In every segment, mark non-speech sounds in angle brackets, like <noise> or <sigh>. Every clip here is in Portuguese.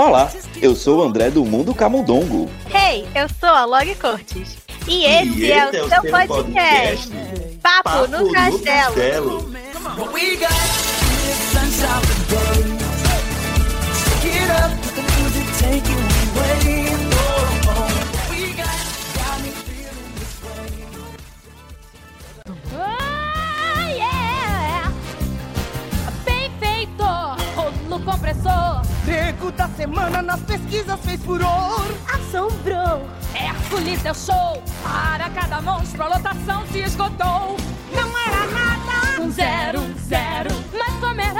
Olá, eu sou o André do Mundo Camundongo. Hey, eu sou a Log Cortes. E esse, E é esse o seu podcast. Papo, no Castelo. Ah, Nego da semana nas pesquisas fez furor. Assombrou. Hércules deu show. Para cada monstro, a lotação se esgotou. Não era nada. Um zero, zero. Mas como Homem-Aranha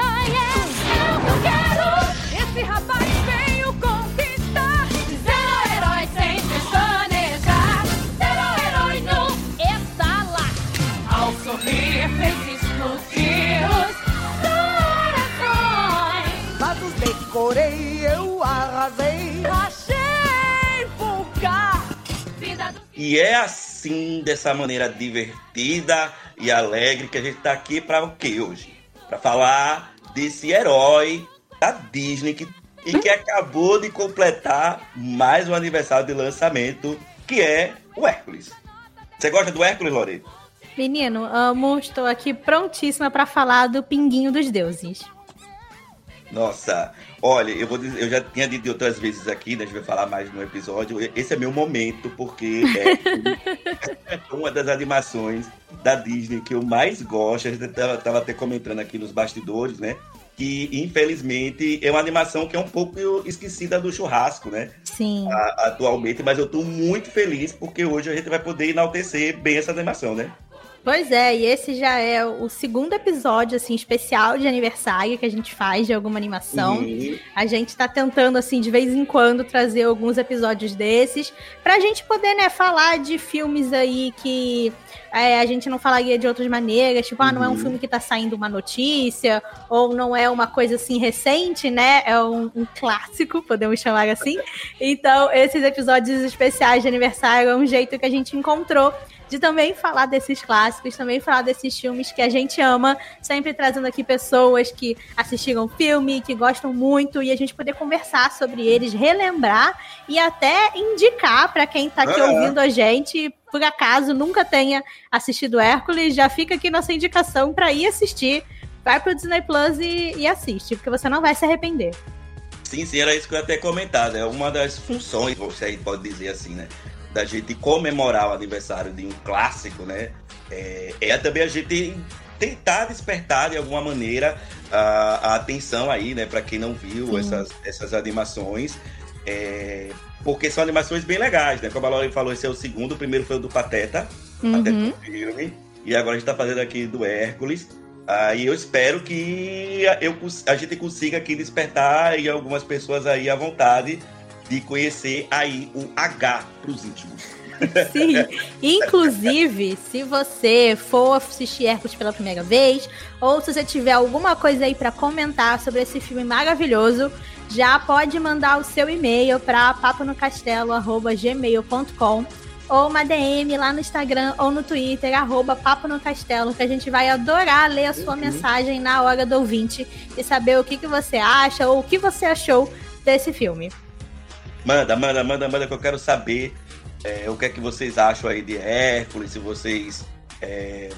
E é assim, dessa maneira divertida e alegre, que a gente tá aqui para o que hoje? Para falar desse herói da Disney que, e que acabou de completar mais um aniversário de lançamento, que é o Hércules. Você gosta do Hércules, Lore? Menino, amo, estou aqui prontíssima para falar do Pinguinho dos Deuses. Nossa, olha, eu vou dizer, eu já tinha dito outras vezes aqui, né, a gente vai falar mais no episódio. Esse é meu momento, porque é <laughs> uma das animações da Disney que eu mais gosto. A gente tava, tava até comentando aqui nos bastidores, né? Que infelizmente é uma animação que é um pouco esquecida do churrasco, né? Sim. a- atualmente, mas eu tô muito feliz porque hoje a gente vai poder enaltecer bem essa animação, né? Pois é, e esse já é o segundo episódio, assim, especial de aniversário que a gente faz de alguma animação. E- A gente tá tentando, assim, de vez em quando trazer alguns episódios desses, pra gente poder, né, falar de filmes aí que é, a gente não falaria de outras maneiras, tipo, ah, não é um Uhum. filme que tá saindo uma notícia, ou não é uma coisa, assim, recente, né, é um, um clássico, podemos chamar assim. Então, esses episódios especiais de aniversário é um jeito que a gente encontrou de também falar desses clássicos, também falar desses filmes que a gente ama, sempre trazendo aqui pessoas que assistiram filme, que gostam muito, e a gente poder conversar sobre eles, relembrar e até indicar para quem tá aqui Ah. ouvindo a gente, por acaso nunca tenha assistido Hércules, já fica aqui nossa indicação para ir assistir. Vai pro Disney Plus e, e assiste, porque você não vai se arrepender. Sim, sim, era isso que eu ia até comentar, né? Uma das funções, você aí pode dizer assim, né? Da gente comemorar o aniversário de um clássico, né? É, é também a gente tentar despertar de alguma maneira a, a atenção aí, né? Pra quem não viu Sim. essas, essas animações. É, porque são animações bem legais, né? Como a Laura falou, esse é o segundo, o primeiro foi o do Pateta, Uhum. do filme. E agora a gente tá fazendo aqui do Hércules. Ah, e eu espero que eu, a gente consiga aqui despertar e algumas pessoas aí à vontade de conhecer aí o H pros íntimos. Sim. Inclusive, se você for assistir Hércules pela primeira vez, ou se você tiver alguma coisa aí pra comentar sobre esse filme maravilhoso, já pode mandar o seu e-mail para paponocastelo@gmail.com ou uma DM lá no Instagram ou no Twitter, arroba Papo no Castelo, que a gente vai adorar ler a sua mensagem na hora do ouvinte e saber o que, que você acha ou o que você achou desse filme. Manda, manda, manda, manda, que eu quero saber é, o que é que vocês acham aí de Hércules, se vocês é,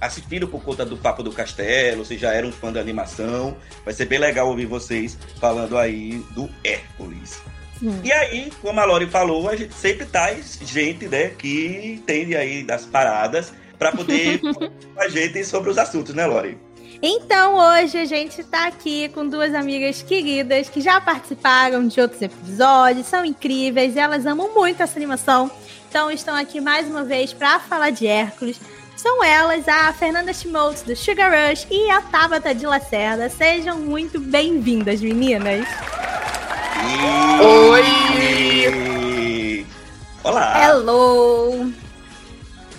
assistiram por conta do Papo do Castelo, se já eram fã da animação. Vai ser bem legal ouvir vocês falando aí do Hércules. Sim. E aí, como a Lori falou, a gente sempre traz gente, né, que entende aí das paradas para poder <laughs> falar com a gente sobre os assuntos, né, Lori? Então hoje a gente tá aqui com duas amigas queridas que já participaram de outros episódios, são incríveis, elas amam muito essa animação. Então estão aqui mais uma vez para falar de Hércules. São elas, a Fernanda Schmoltz do Sugar Rush e a Tabata de Lacerda. Sejam muito bem-vindas, meninas. Oi! Olá! Hello!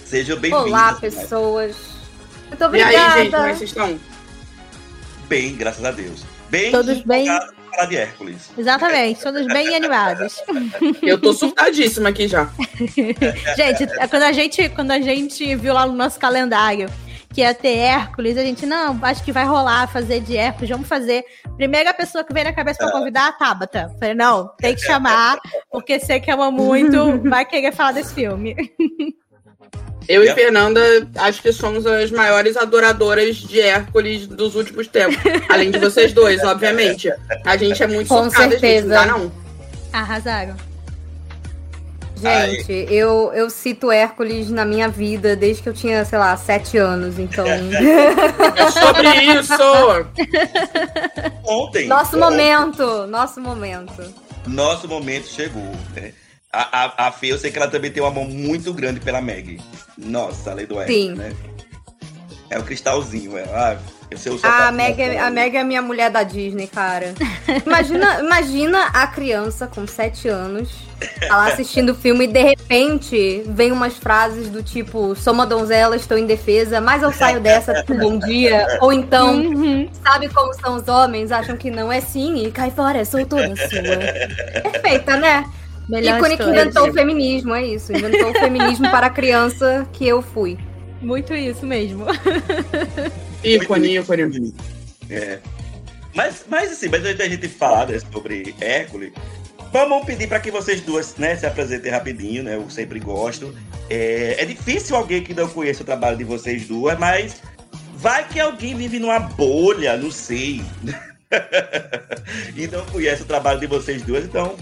Sejam bem-vindos. Olá, pessoas. Muito E obrigada. aí, gente, como é que vocês estão? Bem, graças a Deus. Bem Todos bem? falar de Hércules. Exatamente, todos bem animados. <laughs> Eu tô surtadíssima aqui já. <laughs> Gente, quando a gente, quando a gente viu lá no nosso calendário que ia ter Hércules. A gente, não, acho que vai rolar fazer de Hércules, vamos fazer. Primeira pessoa que veio na cabeça pra convidar, a Tabata. Falei, não, tem que chamar, porque você que ama muito, <laughs> vai querer falar desse filme. Eu Yeah. e Fernanda acho que somos as maiores adoradoras de Hércules dos últimos tempos. Além de vocês dois, <laughs> obviamente. A gente é muito Com focada, gente. certeza. Não dá, não. Arrasaram. Gente, eu, eu cito Hércules na minha vida desde que eu tinha, sei lá, sete anos. Então, <laughs> É sobre isso! Ontem. nosso ontem, momento, nosso momento. Nosso momento chegou. Né? A, a, a Fê, eu sei que ela também tem um amor muito grande pela Meg. Nossa, a lei do Sim. né? É o cristalzinho, ela. Ah, eu sei o A Meg, é- a Meg é a minha mulher da Disney, cara. <laughs> Imagina, imagina a criança com sete anos, tá lá assistindo o filme e de repente vem umas frases do tipo: sou uma donzela, estou indefesa, mas eu saio dessa por bom dia. Ou então, Uhum. sabe como são os homens? Acham que não é sim e cai fora, sou toda sua. Perfeita, né? Melhor Ícone que inventou o feminismo, é isso. Inventou o feminismo para a criança que eu fui. Muito isso mesmo. Ícone, ícone. É. Mas, mas assim, mas antes da gente falar né, sobre Hércules, vamos pedir para que vocês duas né, se apresentem rapidinho, né? Eu sempre gosto. É, é difícil alguém que não conheça o trabalho de vocês duas, mas vai que alguém vive numa bolha, não sei. <laughs> e não conhece o trabalho de vocês duas, então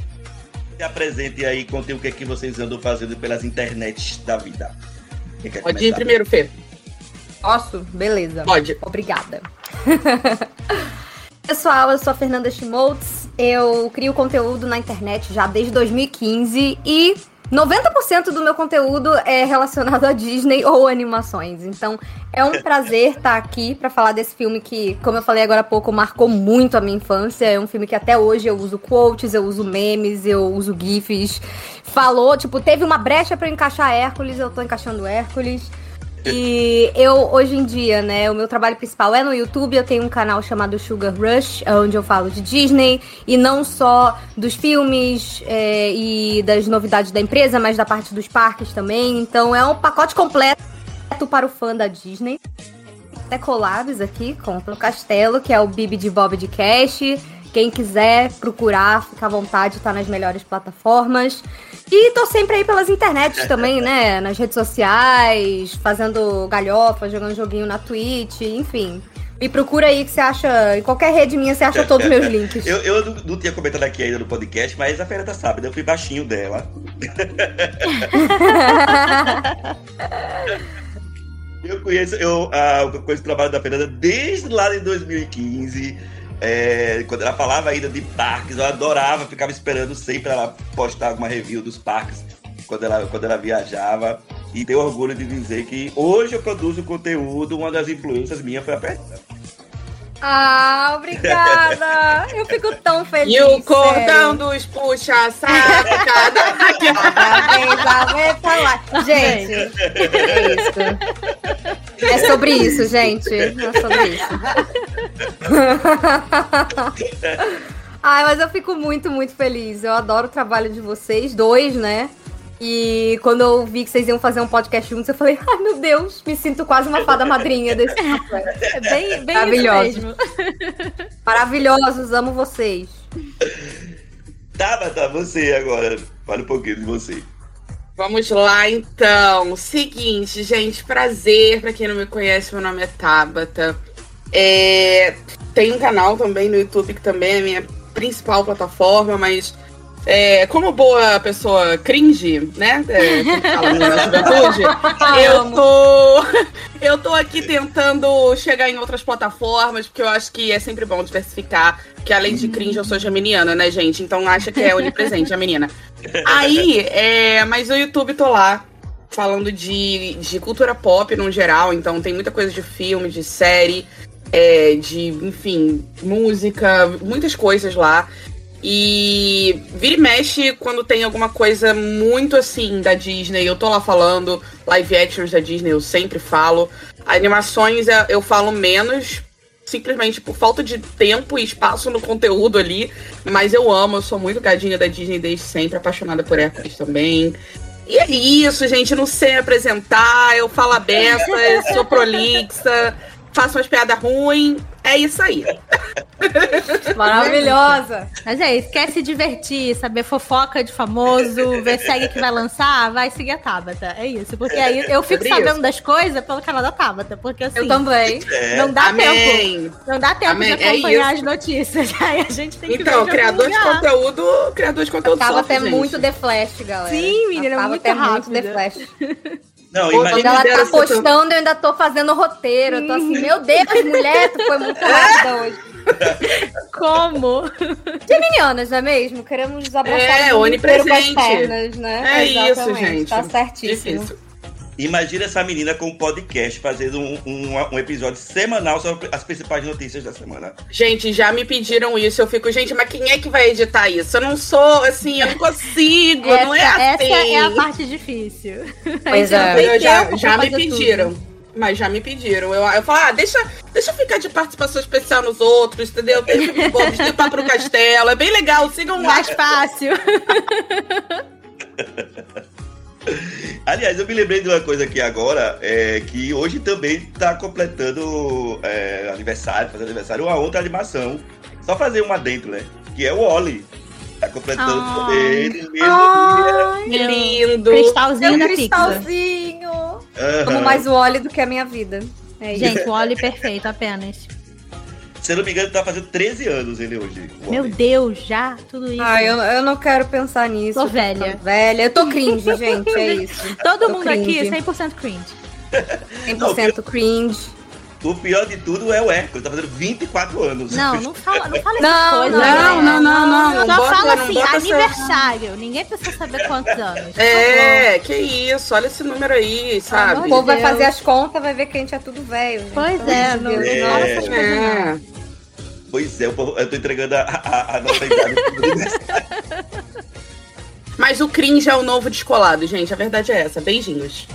se apresentem aí, contem o que é que vocês andam fazendo pelas internets da vida. Quem Pode ir primeiro, Fê. Posso? Beleza. Pode. Obrigada. <laughs> Pessoal, eu sou a Fernanda Schmoltz. Eu crio conteúdo na internet já desde 2015 e 90% do meu conteúdo é relacionado a Disney ou animações. Então, é um prazer estar aqui para falar desse filme que, como eu falei agora há pouco, marcou muito a minha infância. É um filme que até hoje eu uso quotes, eu uso memes, eu uso gifs. Falou, tipo, teve uma brecha para encaixar Hércules, eu tô encaixando Hércules. E eu, hoje em dia, né, o meu trabalho principal é no YouTube. Eu tenho um canal chamado Sugar Rush, onde eu falo de Disney e não só dos filmes é, e das novidades da empresa, mas da parte dos parques também. Então é um pacote completo para o fã da Disney. Até collabs aqui com o Castelo, que é o Bibi de Bob de Cash. Quem quiser procurar, fica à vontade, tá nas melhores plataformas. E tô sempre aí pelas internets também, né? <laughs> Nas redes sociais, fazendo galhofa, jogando joguinho na Twitch, enfim. Me procura aí que você acha. Em qualquer rede minha você acha todos os meus <laughs> links. Eu, eu não, não tinha comentado aqui ainda no podcast, mas a Fernanda sabe, né? eu fui baixinho dela. <laughs> Eu conheço, eu, eu conheço o trabalho da Fernanda desde lá de 2015. É, quando ela falava ainda de parques, eu adorava, ficava esperando sempre ela postar alguma review dos parques quando ela, quando ela viajava. E tenho orgulho de dizer que hoje eu produzo conteúdo, uma das influências minhas foi a Fernanda. Ah, obrigada! Eu fico tão feliz. E o sério. cordão dos puxa-saco, cada... <laughs> Parabéns, aguenta lá. Gente, é isso. É sobre isso, gente. É sobre isso. <laughs> Ai, mas eu fico muito, muito feliz. Eu adoro o trabalho de vocês, dois, né? E quando eu vi que vocês iam fazer um podcast juntos, eu falei, ai meu Deus, me sinto quase uma fada madrinha desse <laughs> podcast. É bem, bem Maravilhoso. isso mesmo. <laughs> Maravilhosos, amo vocês. Tabata, você agora. Fala um pouquinho de você. Vamos lá, então. Seguinte, gente, prazer. Pra quem não me conhece, meu nome é Tabata. É, Tem um canal também no YouTube, que também é a minha principal plataforma, mas é, como boa pessoa cringe, né? É, fala na juventude, <laughs> eu tô, <laughs> eu tô aqui tentando chegar em outras plataformas, porque eu acho que é sempre bom diversificar. Porque além de cringe, eu sou geminiana, né, gente? Então acha que é onipresente a menina. Aí, é, mas no YouTube tô lá falando de, de cultura pop no geral, então tem muita coisa de filme, de série, é, de, enfim, música, muitas coisas lá. E vira e mexe quando tem alguma coisa muito assim da Disney, eu tô lá falando, live actions da Disney eu sempre falo. Animações é- eu falo menos, simplesmente por falta de tempo e espaço no conteúdo ali. Mas eu amo, eu sou muito gadinha da Disney desde sempre, apaixonada por Hércules também. E é isso, gente. Não sei apresentar, eu falo a beça, sou prolixa, faço umas piadas ruins. É isso aí. Maravilhosa. Mas é isso, quer se divertir, saber fofoca de famoso, ver série que vai lançar, vai seguir a Tabata. É isso. Porque aí eu fico Sobre sabendo isso. das coisas pelo canal da Tabata. Porque assim, Eu também. É, não dá tempo. Amém. Não dá tempo Amém, de é acompanhar as isso. notícias. <laughs> Aí a gente tem que Então, ver criador de conteúdo, criador de conteúdo Tava sofre, até gente. muito The Flash, galera. Sim, menina, Tava muito até muito. The Flash. <laughs> Não, Pô, Quando imagina. ela tá postando, eu ainda tô fazendo roteiro. Eu tô assim, meu Deus, mulher, tu foi muito rápida hoje. <laughs> Como? Geminianas, não é mesmo? Queremos abraçar É, o mundo com as pernas, né? É isso, Exatamente, gente. Tá certíssimo. Difícil. Imagina essa menina com um podcast fazendo um, um, um episódio semanal sobre as principais notícias da semana. Gente, já me pediram isso. Eu fico, gente, mas quem é que vai editar isso? Eu não sou, assim, eu não <laughs> consigo, não é essa, assim. essa é a parte difícil. Pois é. já, já me pediram. tudo. Mas já me pediram. Eu, eu falo, ah, deixa, deixa eu ficar de participação especial nos outros, entendeu? Tem filme bom, tem papo pro castelo. É bem legal, sigam lá. Mais fácil. <laughs> Aliás, eu me lembrei de uma coisa aqui agora, é, que hoje também tá completando é, aniversário, fazendo aniversário, uma outra animação. Só fazer uma dentro, né? Que é o Oli. Tá completando Ai. também no mesmo Ai, lindo. Cristalzinho Meu da Pixar. cristalzinho. Amo Aham. mais o óleo do que a minha vida. É isso. Gente, o Oli perfeito apenas. Se eu não me engano, tá fazendo 13 anos ele hoje. Meu. Deus, já? Tudo isso. Ai, eu, eu não quero pensar nisso. Tô velha. ficando Velha. Eu tô cringe, gente. É <laughs> isso. Todo Tô mundo aqui é cringe. 100% cringe. 100% cringe. O pior de tudo é o Hércules, tá fazendo 24 anos. Não, não fala, não fala <laughs> essas Não, coisas. não, né? não, não, não, não Só bota- fala não assim, aniversário. Ninguém precisa saber quantos anos. É, que isso, olha esse número aí, O sabe? povo vai Deus. fazer as contas, vai ver que a gente é tudo velho. gente. Pois é, não, Deus. É. não não. É. Pois é, o eu tô entregando a, a, a nossa idade. Mas o cringe é o novo descolado, gente. A verdade é essa. Beijinhos.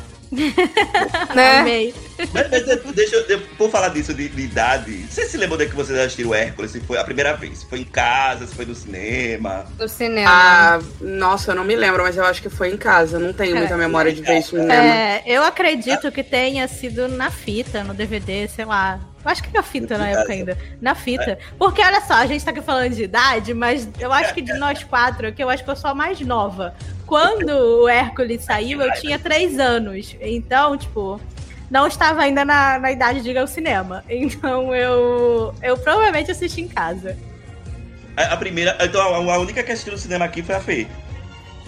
Né? <laughs> Amei. mas, mas deixa eu, por falar disso de, de idade, você se lembra de que vocês assistiram o Hércules? Se foi a primeira vez? Se foi em casa, se foi no cinema? Do cinema. Ah, nossa, eu não me lembro, mas eu acho que foi em casa. Não tenho É. muita memória de ver isso no cinema. É, eu acredito que tenha sido na fita, no DVD, sei lá. Eu acho que na fita na época ainda. Na fita. Porque olha só, a gente tá aqui falando de idade, mas eu acho que de nós quatro aqui, eu acho que eu sou a mais nova. Quando o Hércules saiu, eu tinha três anos. Então, tipo, não estava ainda na, na idade de ir ao cinema. <laughs> Então eu, eu provavelmente assisti em casa. A, a primeira. Então a, a única que assistiu no cinema aqui foi a Fê.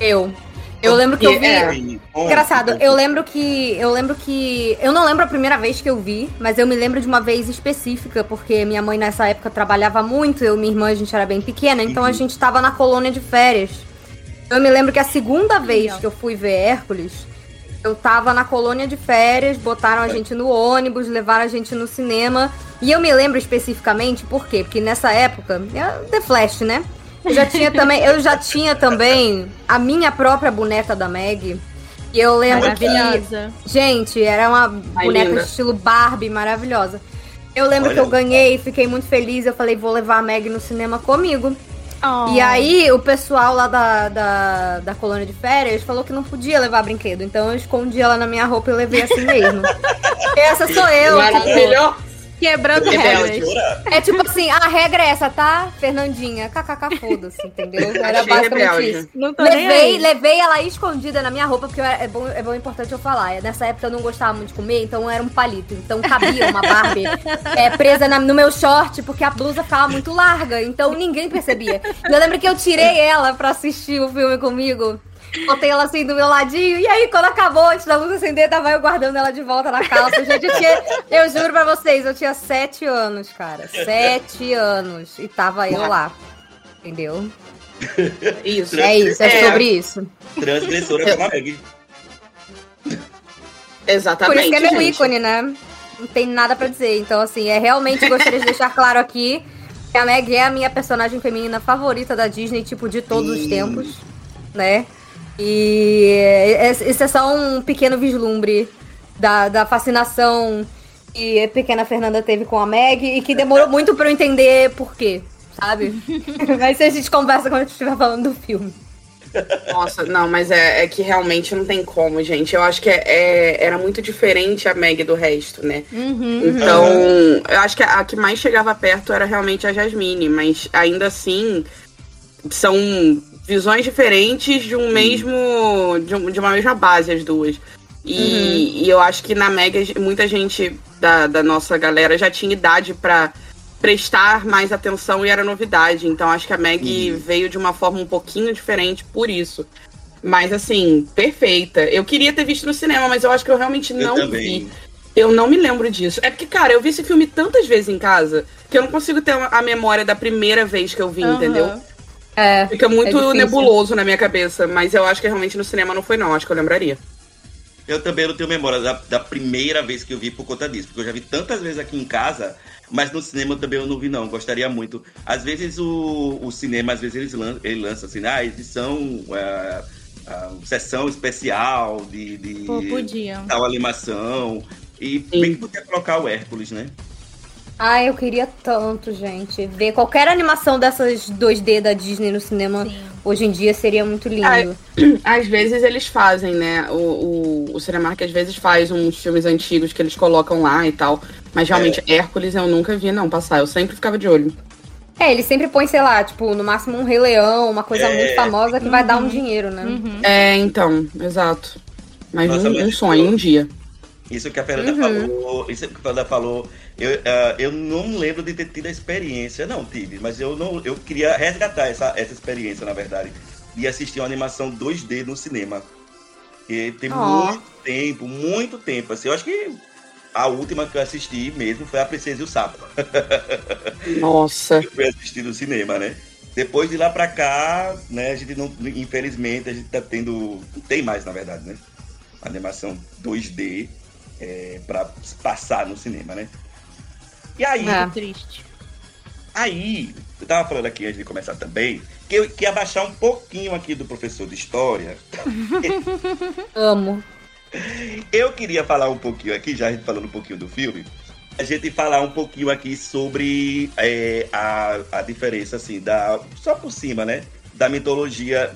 Eu. Eu lembro que eu vi. É. Engraçado, então, eu lembro que. Eu lembro que. Eu não lembro a primeira vez que eu vi, mas eu me lembro de uma vez específica, porque minha mãe nessa época trabalhava muito, eu e minha irmã, a gente era bem pequena, então a Uhum. gente tava na colônia de férias. Eu me lembro que a segunda vez Legal. que eu fui ver Hércules, eu tava na colônia de férias, botaram a gente no ônibus, levaram a gente no cinema. E eu me lembro especificamente por quê? Porque nessa época, é The Flash, né? Eu já tinha também, eu já tinha também a minha própria boneca da Meg. E eu lembro que Maravilhosa. Gente, era uma Ai, boneca linda. estilo Barbie, maravilhosa. Eu lembro Olha. que eu ganhei, fiquei muito feliz. Eu falei, vou levar a Meg no cinema comigo. Oh. E aí, o pessoal lá da, da, da colônia de férias falou que não podia levar brinquedo. Então eu escondi ela na minha roupa e levei assim mesmo. <laughs> Essa sou eu. tipo, Maravilhoso. Quebrando regras. é tipo assim, a regra é essa, tá? Fernandinha, kkk, foda-se, entendeu? Era Achei basicamente rebelde. isso. Não tô nem Levei, aí. levei ela escondida na minha roupa, porque era- é bom, é bom importante eu falar. Nessa época eu não gostava muito de comer, então era um palito. Então cabia uma Barbie é, presa na- no meu short, porque a blusa ficava muito larga, então ninguém percebia. E eu lembro que eu tirei ela pra assistir o filme comigo. Botei ela assim do meu ladinho, e aí quando acabou, antes da luz acender, tava eu guardando ela de volta na calça. Gente, eu tinha, eu juro pra vocês, eu tinha sete anos, cara. Sete anos. E tava eu lá. Entendeu? Isso. É isso, é, É. sobre isso. Transgressora como a Meg. Exatamente. Por isso que é meu gente. ícone, né? Não tem nada pra dizer. Então, assim, é realmente gostaria de deixar claro aqui que a Meg é a minha personagem feminina favorita da Disney, tipo, de todos os Sim. tempos, né? E esse é só um pequeno vislumbre da, da fascinação que a pequena Fernanda teve com a Meg e que demorou muito pra eu entender por quê, sabe? <laughs> Mas a gente conversa quando a gente estiver falando do filme. Nossa, não, mas é, é que realmente não tem como, gente. Eu acho que é, é- era muito diferente a Meg do resto, né? Uhum. Então, eu acho que a, a que mais chegava perto era realmente a Jasmine, mas ainda assim são visões diferentes de um mesmo. de, um- de uma mesma base, as duas. E, e eu acho que na Meg muita gente da, da nossa galera já tinha idade pra prestar mais atenção e era novidade. Então acho que a Meg veio de uma forma um pouquinho diferente por isso. Mas assim, perfeita. Eu queria ter visto no cinema, mas eu acho que eu realmente Eu não também. vi. Eu não me lembro disso. É porque, cara, eu vi esse filme tantas vezes em casa que eu não consigo ter a memória da primeira vez que eu vi, Aham. entendeu? É, Fica muito difícil. nebuloso na minha cabeça, mas eu acho que realmente no cinema não foi, não. Acho que eu lembraria. Eu também não tenho memória da, da primeira vez que eu vi por conta disso, porque eu já vi tantas vezes aqui em casa, mas no cinema também eu não vi, não. Gostaria muito. Às vezes o, o cinema, às vezes eles lan, ele lança assim, ah, edição, é, sessão especial de, de Pô, tal animação. E Sim. bem que podia colocar o Hércules, né? Ah, eu queria tanto, gente. Ver qualquer animação dessas 2D da Disney no cinema Sim. hoje em dia seria muito lindo. Ai. <clears throat> Às vezes eles fazem, né? O, o, o Cinemark às vezes faz uns filmes antigos que eles colocam lá e tal. Mas realmente, Hércules eu nunca vi, não, passar. Eu sempre ficava de olho. É, ele sempre põe, sei lá, tipo, no máximo um Rei Leão, uma coisa É. muito famosa que vai dar um dinheiro, né? Uhum. É, então, exato. Mas Nossa, um, mas um sonho, um dia. Isso que a Fernanda Uhum. falou, isso que a Fernanda falou, eu, ah, eu não lembro de ter tido a experiência, não tive, mas eu não, eu queria resgatar essa, essa experiência, na verdade, de assistir uma animação 2D no cinema. E tem Ó. muito tempo, muito tempo. Assim, eu acho que a última que eu assisti mesmo foi a Princesa e o Sapo. <laughs> Nossa. Eu fui assistir no cinema, né? Depois de lá pra cá, né, a gente não, infelizmente, a gente tá tendo, não tem mais, na verdade, né? Animação 2D é, pra passar no cinema, né? E aí, É. Triste. aí, eu tava falando aqui antes de começar também, que eu queria abaixar um pouquinho aqui do professor de história. <laughs> Amo. Eu queria falar um pouquinho aqui, já a gente falando um pouquinho do filme, a gente falar um pouquinho aqui sobre é, a, a diferença, assim, da. Só por cima, né? Da mitologia.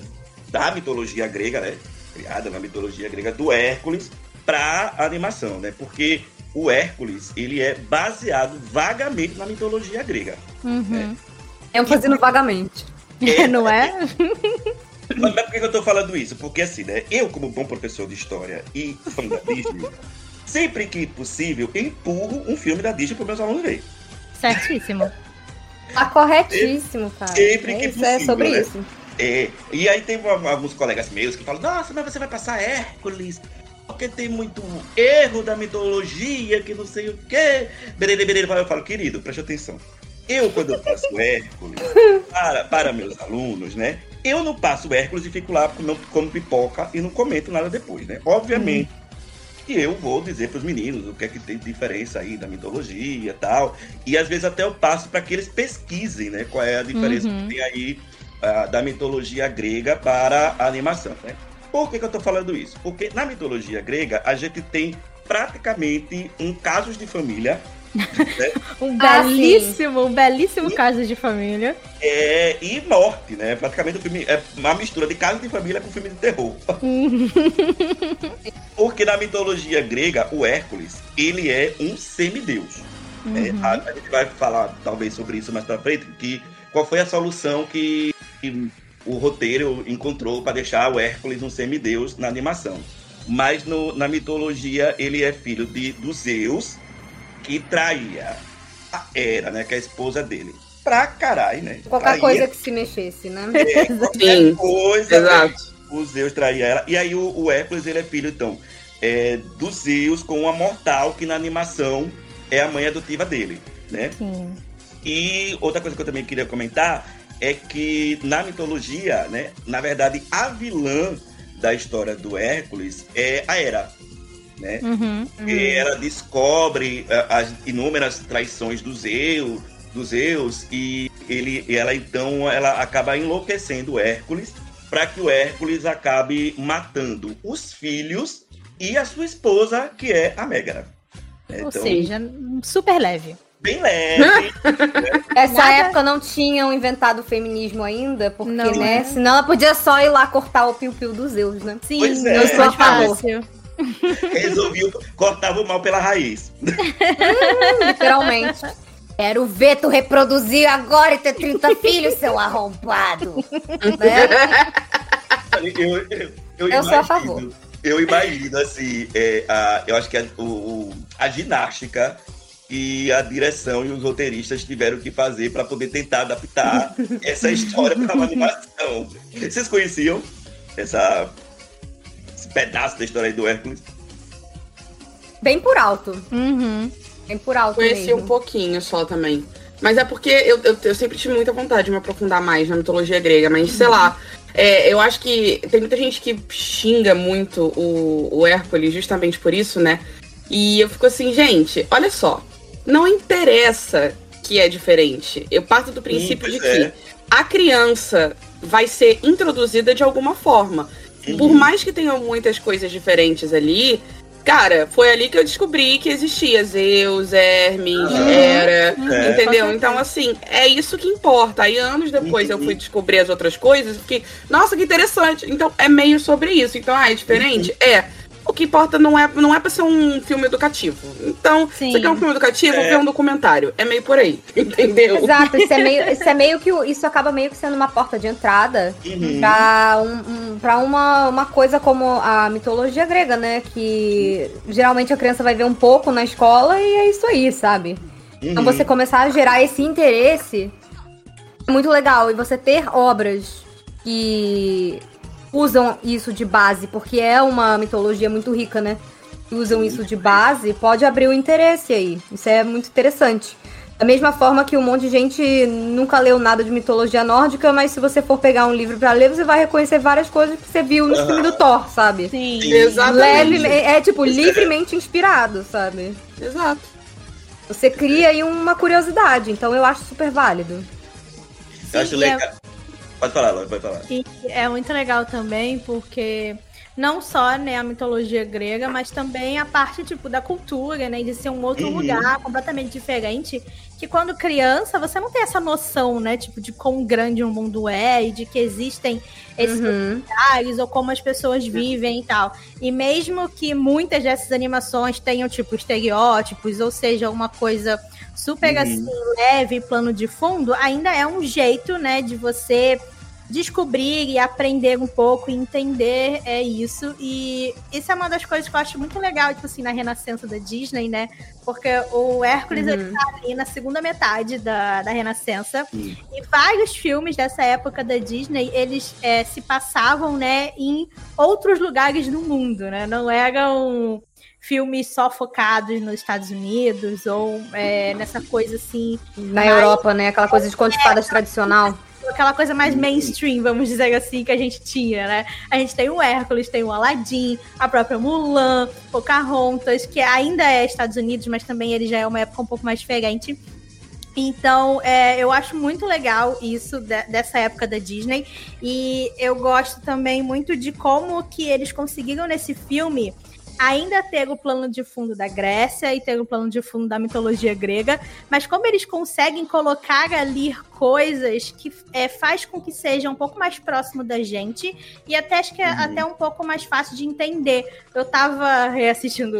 Da mitologia grega, né? Criada na mitologia grega do Hércules pra animação, né? Porque o Hércules, ele é baseado vagamente na mitologia grega. Uhum. Eu fazendo vagamente. <laughs> Não é? <laughs> Mas, mas por que eu tô falando isso? Porque assim, né? Eu, como bom professor de história e fã da Disney, sempre que possível, empurro um filme da Disney para meus alunos verem. Certíssimo. <laughs> Tá corretíssimo, cara. Sempre é que isso, é possível, sobre né? isso. É, e aí tem alguns colegas meus que falam, nossa, mas você vai passar Hércules, porque tem muito erro da mitologia, que não sei o quê. Berere. Eu falo, querido, preste atenção. Eu, quando eu passo <laughs> Hércules para, para meus alunos, né? Eu não passo Hércules e fico lá como, como pipoca e não comento nada depois, né? Obviamente. E eu vou dizer para os meninos o que é que tem de diferença aí da mitologia e tal. E às vezes até eu passo para que eles pesquisem, né? Qual é a diferença Uhum. que tem aí ah, da mitologia grega para a animação, né? Por que, que eu tô falando isso? Porque na mitologia grega a gente tem praticamente um casos de família <laughs> Um Ah, belíssimo, um belíssimo caso de família. é, e morte, né? Praticamente o filme é uma mistura de casos de família com filme de terror. <laughs> Porque na mitologia grega, o Hércules, ele é um semideus. né? A, a gente vai falar talvez sobre isso mais pra frente, que qual foi a solução que, que o roteiro encontrou para deixar o Hércules um semideus na animação. Mas no- na mitologia ele é filho de, do Zeus, que traía a Hera, né? Que é a esposa dele. Pra caralho, né? Qualquer Traía coisa que se mexesse, né? <laughs> qualquer Sim, coisa. né? Exato. O Zeus traía ela. E aí o, o Hércules, ele é filho, então, é, do Zeus com uma mortal que na animação é a mãe adotiva dele, né? Sim. E outra coisa que eu também queria comentar é que na mitologia, né, na verdade, a vilã da história do Hércules é a Hera, né? Uhum. Porque ela descobre ah, as inúmeras traições do Zeus, do Zeus e ele, ela então ela acaba enlouquecendo o Hércules para que o Hércules acabe matando os filhos e a sua esposa, que é a Megara. Ou Então, seja, super leve. Bem leve. <laughs> Essa Nada- época não tinham inventado o feminismo ainda, porque, Não, né? né? Senão ela podia só ir lá cortar o piu-piu dos Zeus, né? Sim, Pois é. eu sou a favor. <laughs> Resolvi cortar o mal pela raiz. <laughs> Literalmente. Quero ver tu reproduzir agora e ter 30 filhos, seu arrombado. né? Eu, eu, eu, Eu sou a favor. Eu imagino, assim, é, a, eu acho que a, o- a ginástica e a direção e os roteiristas tiveram que fazer para poder tentar adaptar essa história para uma animação. Vocês conheciam essa, esse pedaço da história aí do Hércules? Bem por alto. Uhum. Bem por alto Conheci mesmo. um pouquinho só também. Mas é porque eu, eu, eu sempre tive muita vontade de me aprofundar mais na mitologia grega, mas sei lá. é, eu acho que tem muita gente que xinga muito o, o Hércules justamente por isso, né? E eu fico assim, gente, olha só. Não interessa que é diferente. Eu parto do princípio pois de é. que a criança vai ser introduzida de alguma forma. Uhum. Por mais que tenham muitas coisas diferentes ali, cara, foi ali que eu descobri que existia Zeus, Hermes, Uhum. Hera, É. Entendeu? Então, assim, é isso que importa. Aí, anos depois, eu Uhum. fui descobrir as outras coisas e fiquei, nossa, que interessante. Então, é meio sobre isso. Então, ah, é diferente? Uhum. É. O que importa não é, não é pra ser um filme educativo. Então, Sim. você quer um filme educativo, É. vê um documentário. É meio por aí, <laughs> entendeu? Exato, isso é meio, isso é meio que o- isso acaba meio que sendo uma porta de entrada Uhum. pra, um, um- pra uma, uma coisa como a mitologia grega, né? Que geralmente a criança vai ver um pouco na escola e é isso aí, sabe? Então Uhum. você começar a gerar esse interesse é muito legal. E você ter obras que usam isso de base, porque é uma mitologia muito rica, né? Usam isso de base, pode abrir o interesse aí. Isso é muito interessante. Da mesma forma que um monte de gente nunca leu nada de mitologia nórdica, mas se você for pegar um livro pra ler, você vai reconhecer várias coisas que você viu no Aham. filme do Thor, sabe? Sim. Sim. Exatamente. Leve, é tipo é. livremente inspirado, sabe? Exato. Você cria aí uma curiosidade, então eu acho super válido. Eu acho legal. Pode falar, Laura, pode falar. E é muito legal também, porque não só né, a mitologia grega, mas também a parte tipo da cultura, né, de ser um outro Uhum. lugar completamente diferente, que quando criança você não tem essa noção, né, tipo de quão grande o mundo é e de que existem esses Uhum. lugares ou como as pessoas vivem e tal. E mesmo que muitas dessas animações tenham tipo estereótipos, ou seja, uma coisa super Uhum. assim leve, plano de fundo, ainda é um jeito, né, de você descobrir e aprender um pouco e entender é isso. E isso é uma das coisas que eu acho muito legal, tipo assim, na renascença da Disney, né? Porque o Hércules Uhum. ele tá ali na segunda metade da, da renascença. Sim. E vários filmes dessa época da Disney, eles é, se passavam, né, em outros lugares do mundo, né? Não eram filmes só focados nos Estados Unidos ou é, nessa coisa assim Na Europa, né? Aquela coisa de conto de fadas tradicional. aquela coisa mais mainstream, vamos dizer assim, que a gente tinha, né? A gente tem o Hércules, tem o Aladdin, a própria Mulan, Pocahontas, que ainda é Estados Unidos, mas também ele já é uma época um pouco mais diferente. Então, é, eu acho muito legal isso de- dessa época da Disney. E eu gosto também muito de como que eles conseguiram nesse filme ainda ter o plano de fundo da Grécia e ter o plano de fundo da mitologia grega, mas como eles conseguem colocar ali coisas que é, faz com que seja um pouco mais próximo da gente e até acho que é Uhum. até um pouco mais fácil de entender. Eu tava reassistindo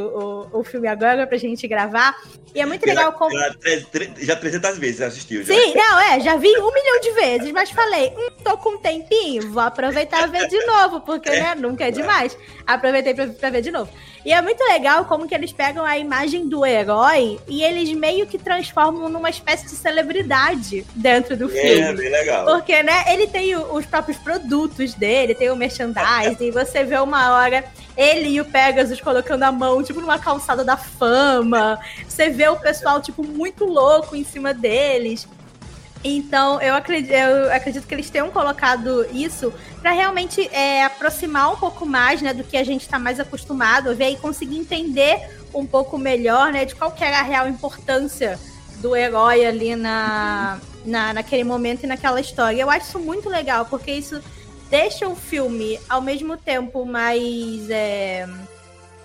o, o filme agora pra gente gravar e é muito legal como Já, tre- já 300 vezes assistiu. Já. Sim, não, é, já vi um milhão de vezes, mas falei, hum, tô com um tempinho, vou aproveitar e ver de novo, porque, né, nunca é demais. Aproveitei pra, pra ver de novo. E é muito legal como que eles pegam a imagem do herói e eles meio que transformam numa espécie de celebridade dentro do É, filme. bem legal. Porque, né, ele tem os próprios produtos dele, tem o merchandising, e <laughs> você vê uma hora ele e o Pegasus colocando a mão, tipo, numa calçada da fama. Você vê o pessoal, tipo, muito louco em cima deles. Então, eu acredito, eu acredito que eles tenham colocado isso para realmente é, aproximar um pouco mais, né, do que a gente está mais acostumado a ver e conseguir entender um pouco melhor, né, de qual era a real importância do herói ali na, na, naquele momento e naquela história. Eu acho isso muito legal, porque isso deixa o filme, ao mesmo tempo, mais. é,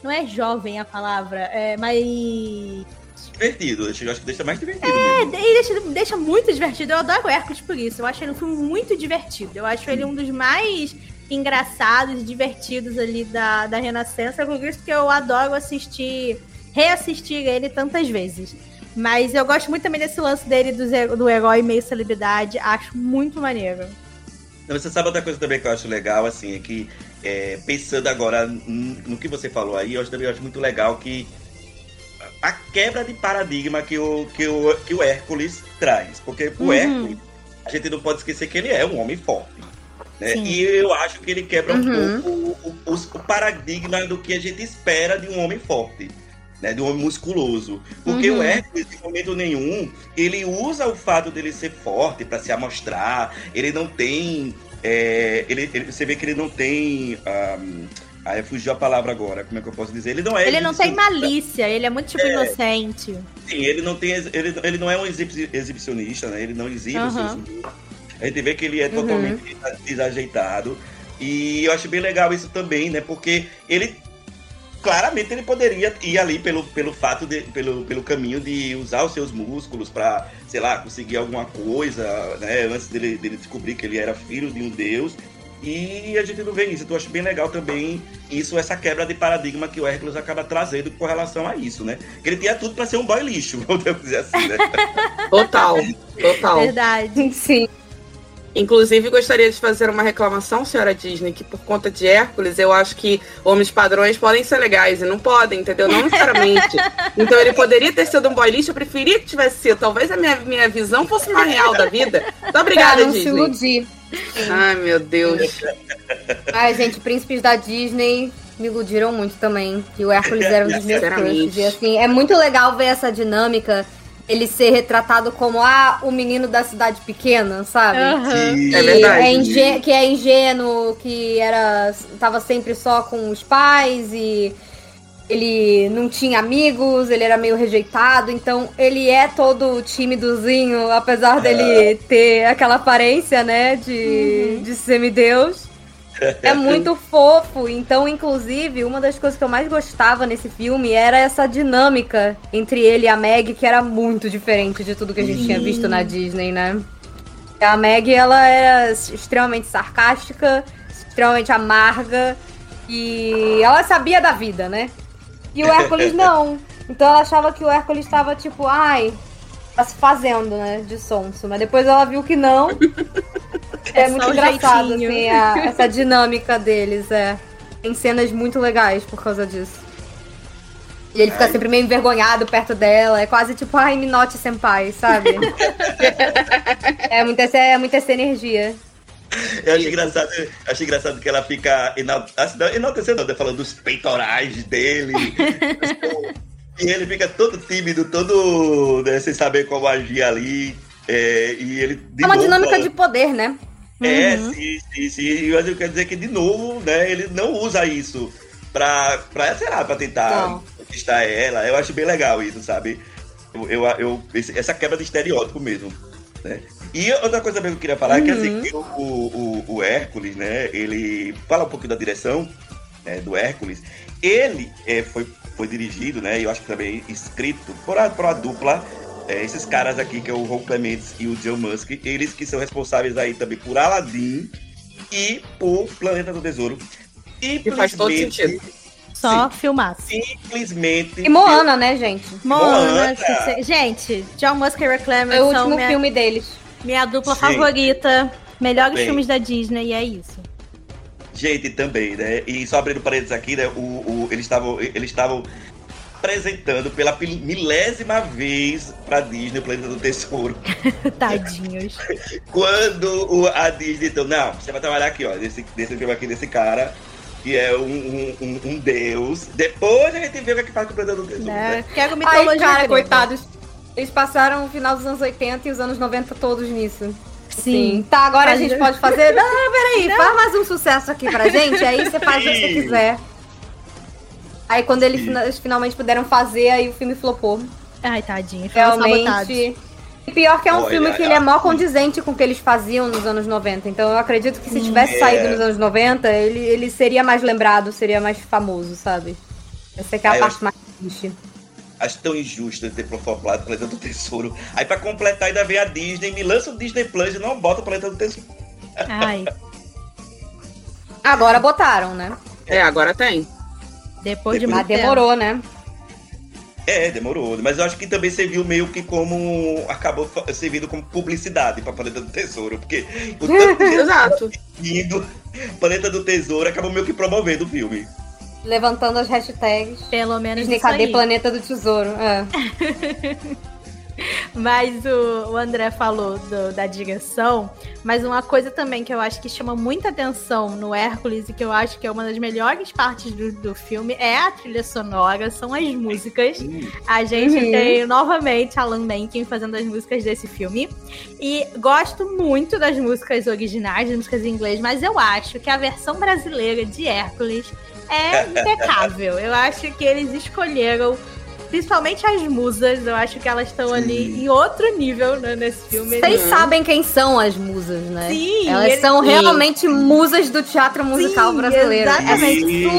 não é jovem a palavra, é mais divertido. Eu acho que deixa mais divertido. É, mesmo. deixa, deixa muito divertido. Eu adoro o Hércules por isso. Eu acho ele um filme muito divertido. Eu acho ele um dos mais engraçados e divertidos ali da, da Renascença. Por isso que eu adoro assistir, reassistir ele tantas vezes. Mas eu gosto muito também desse lance dele do, do herói meio celebridade. Acho muito maneiro. Você sabe outra coisa também que eu acho legal, assim, é que é, pensando agora no que você falou aí, eu acho, também acho muito legal que a quebra de paradigma que o, que o, que o Hércules traz. Porque o Uhum. Hércules, a gente não pode esquecer que ele é um homem forte. Né? E eu acho que ele quebra um Uhum. pouco o, o- o paradigma do que a gente espera de um homem forte. Né, de um homem musculoso. Porque Uhum. o Hércules, em momento nenhum, ele usa o fato dele ser forte para se amostrar. Ele não tem. é, ele, ele- você vê que ele não tem. Um, aí fugiu a palavra agora, como é que eu posso dizer? Ele não é. Ele não tem malícia, ele é muito tipo inocente. Sim, ele não tem. Ele, ele não é um exibi- exibicionista, né? Ele não exibe os Aham. seus. A gente vê que ele é Uhum. totalmente desajeitado. E eu acho bem legal isso também, né? Porque ele claramente ele poderia ir ali pelo, pelo fato de, pelo, pelo caminho de usar os seus músculos para, sei lá, conseguir alguma coisa, né? Antes dele, dele descobrir que ele era filho de um deus. E a gente não vê isso. Então eu acho bem legal também isso, essa quebra de paradigma que o Hércules acaba trazendo com relação a isso, né? Que ele tinha tudo para ser um boy lixo, <laughs> vamos dizer assim, né? Total, total. Verdade. Sim. Inclusive, gostaria de fazer uma reclamação, senhora Disney, que por conta de Hércules, eu acho que homens padrões podem ser legais e não podem, entendeu? Não necessariamente. <laughs> então ele poderia ter sido um boy lixo, eu preferia que tivesse sido. Talvez a minha, minha visão fosse mais real da vida. Muito Pra obrigada, não se Disney. iludir. Ai, meu Deus. Ai, gente, príncipes da Disney me iludiram muito também. E o Hércules era um dos meus crushes. E assim, é muito legal ver essa dinâmica. Ele ser retratado como ah, o menino da cidade pequena, sabe? Que- É verdade. é ingê- que é ingênuo, que era tava sempre só com os pais e ele não tinha amigos, ele era meio rejeitado, então ele é todo timidozinho, apesar dele ter aquela aparência, né, de, de semideus. É muito fofo, então, inclusive, uma das coisas que eu mais gostava nesse filme era essa dinâmica entre ele e a Meg, que era muito diferente de tudo que a gente tinha visto na Disney, né? A Meg, ela era extremamente sarcástica, extremamente amarga e ela sabia da vida, né? E o Hércules <laughs> não. Então ela achava que o Hércules estava tipo, ai, tá se fazendo, né, de sonso. Mas depois ela viu que não. <laughs> É, muito engraçado, assim, a- essa dinâmica deles, é. Tem cenas muito legais por causa disso. E ele fica Ai. sempre meio envergonhado perto dela. É quase tipo, ai, me note senpai, sabe? <laughs> é, muita, essa- é muita essa energia. Eu acho engraçado, eu acho engraçado que ela fica enal- assim, enaltecendo, né, falando dos peitorais dele. <laughs> e ele fica todo tímido, todo né, sem saber como agir ali. é, e ele de é uma novo, dinâmica de poder, né? É, Uhum. sim, sim, sim. Mas eu quero dizer que, de novo, né, ele não usa isso pra, pra sei lá, pra tentar Não. conquistar ela. Eu acho bem legal isso, sabe? Eu, eu, eu- essa quebra de estereótipo mesmo. Né? E outra coisa mesmo que eu queria falar é que assim, Uhum. que o, o, o Hércules, né, ele fala um pouquinho da direção né, do Hércules. Ele é, foi, foi dirigido, né, eu acho que também escrito por a, por a dupla é, esses caras aqui, que é o Ron Clements e o John Musk, eles que são responsáveis aí também por Aladdin e por Planeta do Tesouro. Que faz todo Simplesmente- sentido. Só filmaço. Simplesmente. E Moana, né, gente? Moana, Moana. gente, John Musk e Clemens É o último minha, filme deles. minha dupla Gente. favorita. Melhores Bem. filmes da Disney, e é isso. Gente, também, né? E só abrindo parênteses aqui, né? O, o- eles estavam eles estavam apresentando pela milésima vez pra Disney o Planeta do Tesouro. <laughs> Tadinhos. Quando o- a Disney então, não, você vai trabalhar aqui, ó, nesse, nesse filme aqui desse cara, que é um, um, um- um deus. Depois a gente vê o que é que faz com o Planeta do Tesouro, né? né? Quero Ai, mitologia cara, grega. coitados. Eles passaram o final dos anos 80 e os anos 90 todos nisso. Sim. Tá, agora a gente pode fazer. <laughs> Não, peraí, faz mais um sucesso aqui pra gente, aí você faz o que você Sim. quiser. Aí quando eles, fina- finalmente puderam fazer, aí o filme flopou. Ai, tadinho. Sabotados. Realmente. E pior que é um Olha, filme que ele é mó assim- condizente com o que eles faziam nos anos 90. Então eu acredito que se tivesse É. saído nos anos 90, ele, ele seria mais lembrado, seria mais famoso, sabe? Essa é que é a Ah, eu parte mais triste. Acho tão injusto ter flopado o Planeta do Tesouro. Aí pra completar ainda vem a Disney, me lança o Disney Plus e não bota o Planeta do Tesouro. Ai, Agora botaram, né? É, agora tem. Depois de Mas muito tempo. demorou, né? É, demorou. Mas eu acho que também serviu meio que como. Acabou servindo como publicidade pra Planeta do Tesouro. Porque o tanto <laughs> de Exato. indo, Planeta do Tesouro acabou meio que promovendo o filme. Levantando as hashtags. Pelo menos Disney, isso cadê. Planeta do Tesouro? É. <laughs> Mas o, o André falou do- da direção, mas uma coisa também que eu acho que chama muita atenção no Hércules e que eu acho que é uma das melhores partes do, do filme é a trilha sonora, são as músicas. A gente Uhum. tem novamente Alan Menken fazendo as músicas desse filme. E gosto muito das músicas originais, das músicas em inglês, mas eu acho que a versão brasileira de Hércules é <laughs> impecável. Eu acho que eles escolheram. Principalmente as musas, eu acho que elas estão ali Sim. em outro nível né, nesse filme. Vocês Uhum. sabem quem são as musas, né? Sim, Elas eles- são Sim. realmente musas do teatro musical Sim, brasileiro. exatamente. É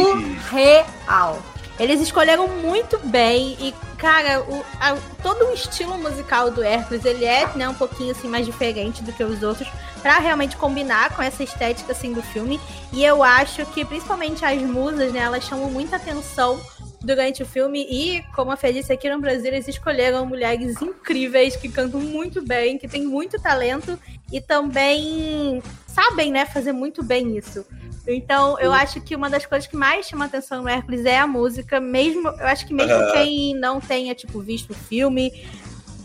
surreal. Eles escolheram muito bem e, cara, o, a- todo o estilo musical do Hércules, ele é, né, um pouquinho, assim, mais diferente do que os outros, pra realmente combinar com essa estética, assim, do filme. E eu acho que, principalmente as musas, né, elas chamam muita atenção durante o filme e, como a Fê disse, aqui no Brasil eles escolheram mulheres incríveis que cantam muito bem, que têm muito talento e também sabem, né, fazer muito bem isso. Então, eu acho que uma das coisas que mais chama atenção no Hércules é a música, mesmo, eu acho que mesmo Aham. quem não tenha, tipo, visto o filme,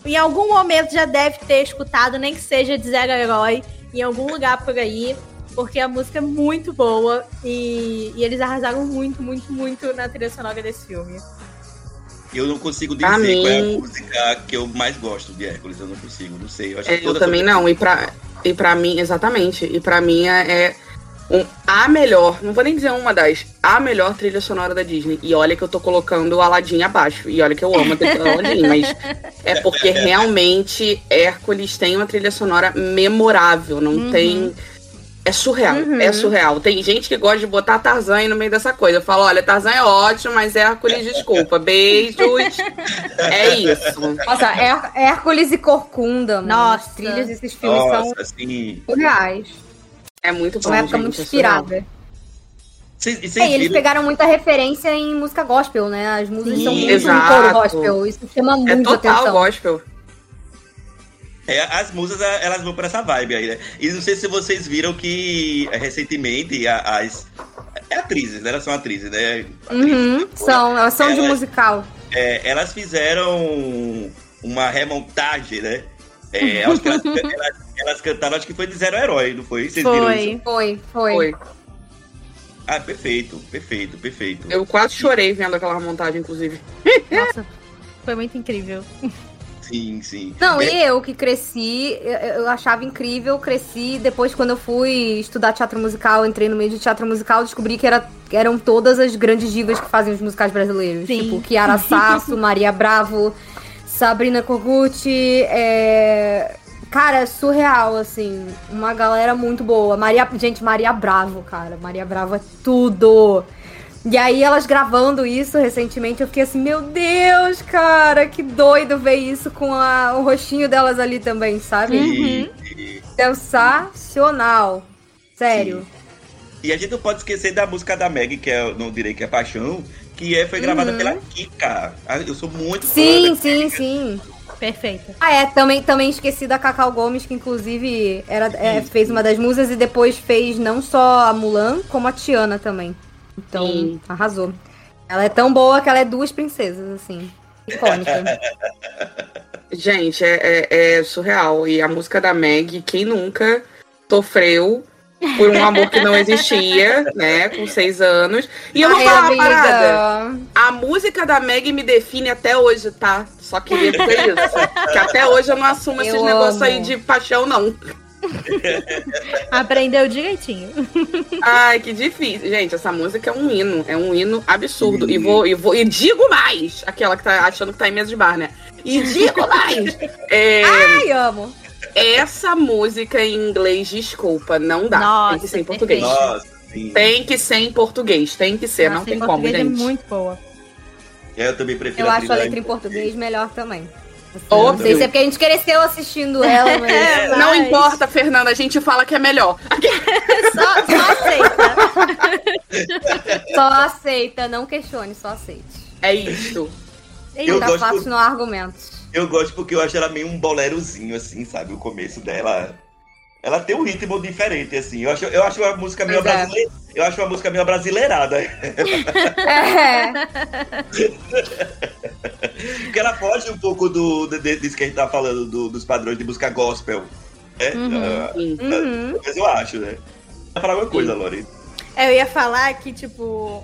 em algum momento já deve ter escutado, nem que seja de Zero Herói, em algum lugar por aí, porque a música é muito boa e, e eles arrasaram muito, muito, muito na trilha sonora desse filme. Eu não consigo dizer qual é a mim- música que eu mais gosto de Hércules. Eu não consigo, não sei. Eu, acho É, que eu também não. E pra, e pra mim, exatamente. E pra mim é, é um, a melhor, não vou nem dizer uma das, a melhor trilha sonora da Disney. E olha que eu tô colocando o Aladdin abaixo. E olha que eu amo a Aladdin, <laughs> mas é porque realmente Hércules tem uma trilha sonora memorável. Não Uhum. tem. É surreal, Uhum. é surreal. Tem gente que gosta de botar Tarzan aí no meio dessa coisa. Eu falo, olha, Tarzan é ótimo, mas Hércules, desculpa. Beijos. É <laughs> isso. Nossa, Her- Hércules e Corcunda, mano. Nossa. As trilhas desses filmes são Nossa, assim. surreais. É muito bom. Uma época gente, muito é inspirada. E É, e eles pegaram muita referência em música gospel, né? As músicas Sim, são muito exato. gospel. Isso chama É muito total atenção. gospel. É, as musas, elas vão pra essa vibe aí, né? E não sei se vocês viram que eh, recentemente a- as. É atrizes, né? Elas são atrizes, né? Uhum, Atrizes, são, elas são de Elas- musical. é, elas fizeram uma remontagem, né? É, acho que elas, <laughs> elas, elas cantaram, acho que foi de Zero Herói, não foi? Vocês viram isso? Foi. Foi, foi. Foi. Ah, perfeito, perfeito, perfeito. Eu quase chorei vendo aquela montagem, inclusive. Nossa, <laughs> foi muito incrível. Sim, sim. Não, É, e eu que cresci, eu, eu achava incrível, cresci. Depois, quando eu fui estudar teatro musical, entrei no meio de teatro musical, descobri que era, eram todas as grandes divas que fazem os musicais brasileiros. Sim. Tipo, Kiara <laughs> Sasso, Maria Bravo, Sabrina Koguchi, é... Cara, é surreal, assim. Uma galera muito boa. Maria, gente, Maria Bravo, cara. Maria Bravo é tudo. E aí, elas gravando isso recentemente, eu fiquei assim, meu Deus, cara, que doido ver isso com a- o rostinho delas ali também, sabe? e- Sensacional. Sério. E a gente não pode esquecer da música da Meg, que é, não direi que é Paixão, que é, foi gravada Uhum. pela Kika. Ah, Eu sou muito fã Sim, sim, Kika. sim. Perfeita. Ah, é, também, também esqueci da Cacau Gomes, que inclusive era, é, Sim. fez uma das musas e depois fez não só a Mulan, como a Tiana também. Então, Sim. arrasou. Ela é tão boa que ela é duas princesas, assim. Icônica. <laughs> Gente, é, é- é surreal. E a música da Meg, quem nunca sofreu por um amor que não existia, <laughs> né? Com seis anos. E eu vou Ai, falar uma parada. A música da Meg me define até hoje, tá? Só queria dizer isso. <laughs> que até hoje eu não assumo esses Eu negócios amo. aí de paixão, não. <laughs> Aprendeu direitinho. Ai, que difícil. Gente, essa música é um hino. É um hino absurdo. E vou, e vou. E digo mais! Aquela que tá achando que tá em mesa de bar, né? E digo mais! É, Ai, amo. essa música em inglês, desculpa, não dá. Nossa, tem que ser em português. Nossa. Tem que ser em português. Tem que ser, não Nossa, tem em como, português gente. é muito boa. É, eu também prefiro Eu a acho a letra em português melhor também. Óbvio. não sei se é porque a gente cresceu assistindo <laughs> ela, mas. É, Não mas importa, Fernanda, a gente fala que é melhor. <laughs> Só, só aceita. <laughs> Só aceita, não questione, só aceite. É isso. Eu tá gosto- fácil no argumentos. Eu gosto porque eu acho ela meio um bolerozinho, assim, sabe? O começo dela. Ela tem um ritmo diferente, assim. Eu acho, eu acho uma música meio é. brasileira. Eu acho uma música meio brasileirada. É, Porque ela foge um pouco do, disso que a gente tá falando, do- dos padrões de música gospel. É, Ah, Sim. uhum. mas eu acho, né? Vai falar uma coisa, Lori. Eu ia falar que, tipo,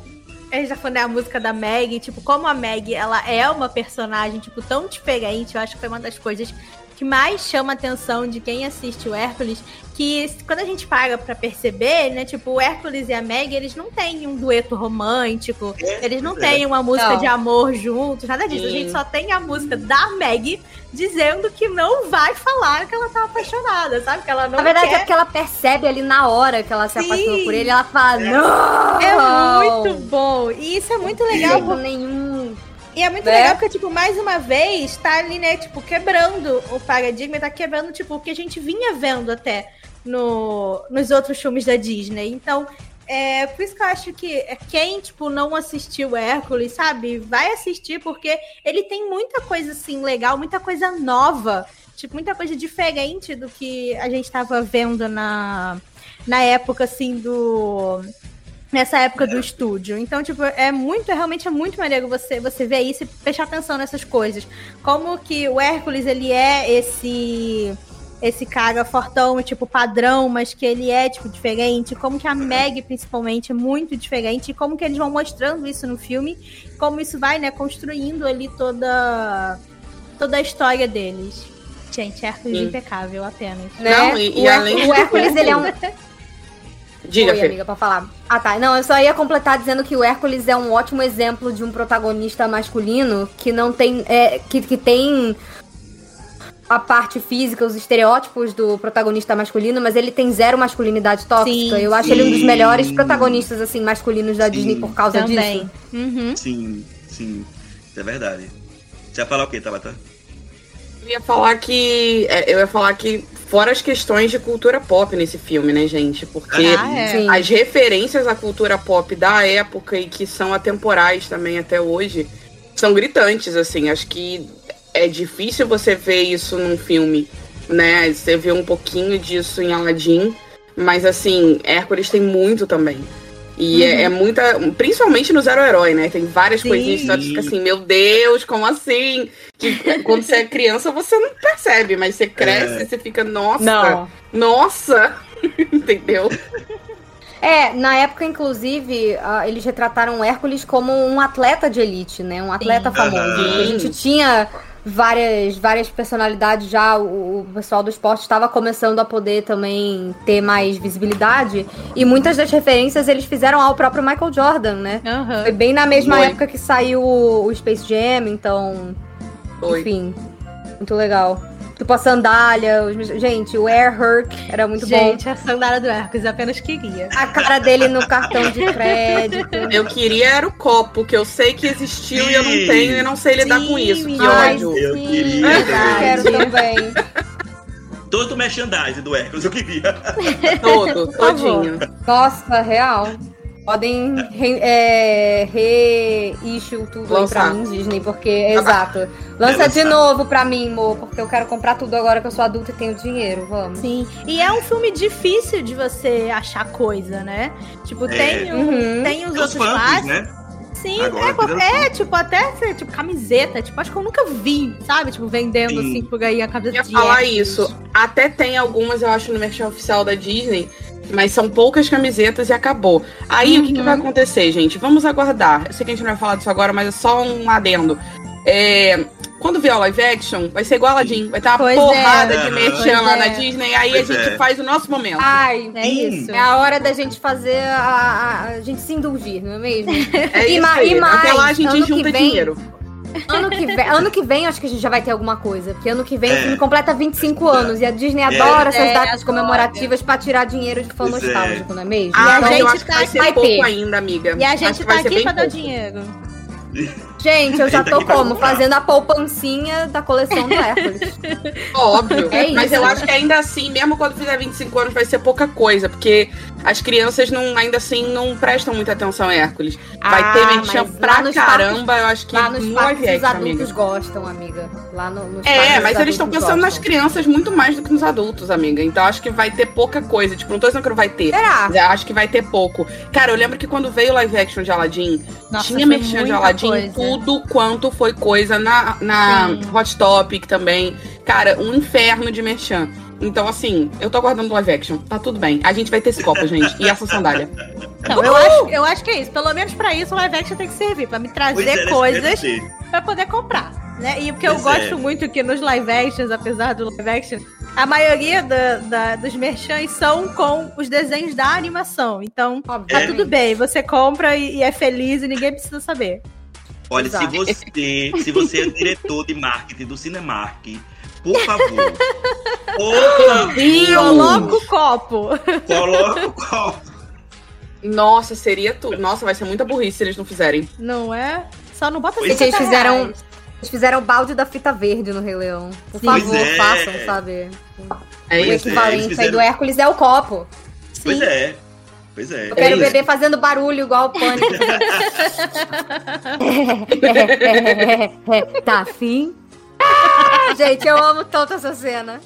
a gente tá falando da música da Meg, tipo, como a Meg, ela é uma personagem, tipo, tão diferente, eu acho que foi uma das coisas que mais chama a atenção de quem assiste o Hércules, que quando a gente paga pra perceber, né, tipo, o Hércules e a Meg, eles não têm um dueto romântico, É, eles não é. têm uma música Não. de amor juntos, nada disso. A Sim. gente só tem a música da Meg dizendo que não vai falar que ela tá apaixonada, sabe? Que ela não Na verdade, quer é porque ela percebe ali na hora que ela se Sim. apaixonou por ele, ela fala, não! É muito bom. E isso é muito legal, Jeito nenhum. E é muito Né? legal porque, tipo, mais uma vez, tá ali, né, tipo, quebrando o paradigma, tá quebrando, tipo, o que a gente vinha vendo até no, nos outros filmes da Disney. Então, é por isso que eu acho que quem, tipo, não assistiu Hércules, sabe, vai assistir, porque ele tem muita coisa, assim, legal, muita coisa nova, tipo, muita coisa diferente do que a gente tava vendo na, na época, assim, do nessa época do estúdio. Então, tipo, é muito, realmente é muito maneiro você, você ver isso e prestar atenção nessas coisas. Como que o Hércules, ele é esse esse cara fortão, tipo, padrão, mas que ele é, tipo, diferente. Como que a Meg, principalmente, é muito diferente. E como que eles vão mostrando isso no filme. Como isso vai, né, construindo ali toda, toda a história deles. Gente, Hércules Sim. impecável, apenas. Né? Não, e- e o, Her- além o Hércules, ele é um. Diga, Oi, amiga, pra falar. Ah, tá. Não, eu só ia completar dizendo que o Hércules é um ótimo exemplo de um protagonista masculino que não tem. É, que, que tem a parte física, os estereótipos do protagonista masculino, mas ele tem zero masculinidade tóxica. Sim, eu acho ele um dos sim. melhores protagonistas, assim, masculinos da Sim, Disney por causa Também. disso. Uhum. Sim, sim. Isso é verdade. Você ia falar o quê, Tabata? Eu ia falar que. é, Eu ia falar que. Fora as questões de cultura pop nesse filme, né, gente? Porque Ah, é. As referências à cultura pop da época e que são atemporais também até hoje são gritantes, assim. Acho que é difícil você ver isso num filme, né? Você vê um pouquinho disso em Aladdin, mas assim, Hércules tem muito também. E é, é muita. Principalmente no Zero Herói, né? Tem várias Sim. coisinhas que você fica assim, meu Deus, como assim? Que quando você é criança, você não percebe, mas você cresce É. e você fica, nossa, Não. nossa! <laughs> Entendeu? É, na época, inclusive, ah, eles retrataram o Hércules como um atleta de elite, né? Um atleta Sim. famoso. Aham. A gente tinha várias, várias personalidades já, o, o pessoal do esporte estava começando a poder também ter mais visibilidade. E muitas das referências eles fizeram ao próprio Michael Jordan, né? Aham. Foi bem na mesma Foi. época que saiu o, o Space Jam, então, Foi. enfim, muito legal. Tipo a sandália, os- gente, o Air Herc era muito bom. Gente, a sandália do Hércules, eu apenas queria. A cara dele no cartão de crédito. Eu queria era o copo, que eu sei que existiu e eu não Sim. tenho e não sei lidar Sim, com isso. Que ódio. Eu sim, queria eu quero também. Todo o merchandising do Hércules eu queria. Todo, todinho. Nossa, real. Podem re, é, reissue tudo aí pra Lançar. mim, Disney, porque, exato. Lança de lançar. novo pra mim, amor, porque eu quero comprar tudo agora que eu sou adulta e tenho dinheiro, vamos. Sim. E é um filme difícil de você achar coisa, né? Tipo, É. tem, um, Uhum. tem os Tem os outros passos. né? Sim, Agora é, pô, fizeram é, tipo, até ser, tipo, camiseta. Tipo, acho que eu nunca vi, sabe? Tipo, vendendo Sim. assim por aí a Eu camiseta ia de falar isso. Até tem algumas, eu acho, no merchan oficial da Disney, mas são poucas camisetas e acabou. Aí o que, que vai acontecer, gente? Vamos aguardar. Eu sei que a gente não vai falar disso agora, mas é só um adendo. É, quando vier o live action, vai ser igual a Aladdin. Vai ter uma Pois porrada é. de merchan lá é. na Disney, aí Pois a gente é. faz o nosso momento. Ai, É Sim. isso. é a hora da gente fazer a, a- a gente se indulgir, não é mesmo? <laughs> é e isso aí. e mais, Até lá a gente junta vem- dinheiro. Ano que, vem, ano que vem, acho que a gente já vai ter alguma coisa. Porque ano que vem É. o filme completa 25 Pois é. anos. E a Disney É. adora essas É, datas adora. comorativas pra tirar dinheiro de fã Pois é. nostálgico, não é mesmo? Ah, a mas eu gente tá- vai ser pouco ter. ainda, amiga. E a gente tá vai ser aqui bem pra dar dinheiro. <laughs> Gente, eu já tô como? Fazendo a poupancinha da coleção do Hércules. <laughs> Óbvio. É Mas isso. eu acho que ainda assim, mesmo quando fizer 25 anos, vai ser pouca coisa, porque as crianças não, ainda assim não prestam muita atenção a Hércules. Vai Ah, ter lá pra caramba, eu acho que Lá nos no parques os adultos amiga. gostam, amiga. Lá no, nos parques É, mas eles estão pensando nas gostam. crianças muito mais do que nos adultos, amiga. Então acho que vai ter pouca coisa. Tipo, não tô dizendo que não vai ter. Será? mas eu Acho que vai ter pouco. Cara, eu lembro que quando veio o live action de Aladdin, Nossa, tinha merchan de Aladdin, coisa. Tudo quanto foi coisa na, na Sim. Hot Topic também. Cara, um inferno de merchan. Então, assim, eu tô aguardando o live action. Tá tudo bem. A gente vai ter esse copo, gente. E essa sandália. Não, eu acho, eu acho que é isso. Pelo menos pra isso o live action tem que servir, pra me Pois trazer é, coisas pra poder comprar. Né? E porque eu Pois gosto é. muito que nos live actions, apesar do live action, a maioria da, da- dos merchans são com os desenhos da animação. Então, tá Obviamente. tudo bem. Você compra e, e é feliz e ninguém precisa saber. Olha, Exato. se você, se você é diretor de marketing do Cinemark, por favor, por Coloca o copo. coloca o copo. Nossa, seria tudo. Nossa, vai ser muita burrice se eles não fizerem. Não é? Só não bota Gente, eles 50 fizeram, reais. eles fizeram o balde da fita verde no Rei Leão. Por Sim. Favor, é. façam, sabe? É o é, equivalente aí fizeram- do Hércules é o copo. Pois é. Pois é. Eu quero É o isso. bebê fazendo barulho igual o pânico. <laughs> <laughs> tá afim? Ah, <laughs> gente, eu amo tanto essa cena.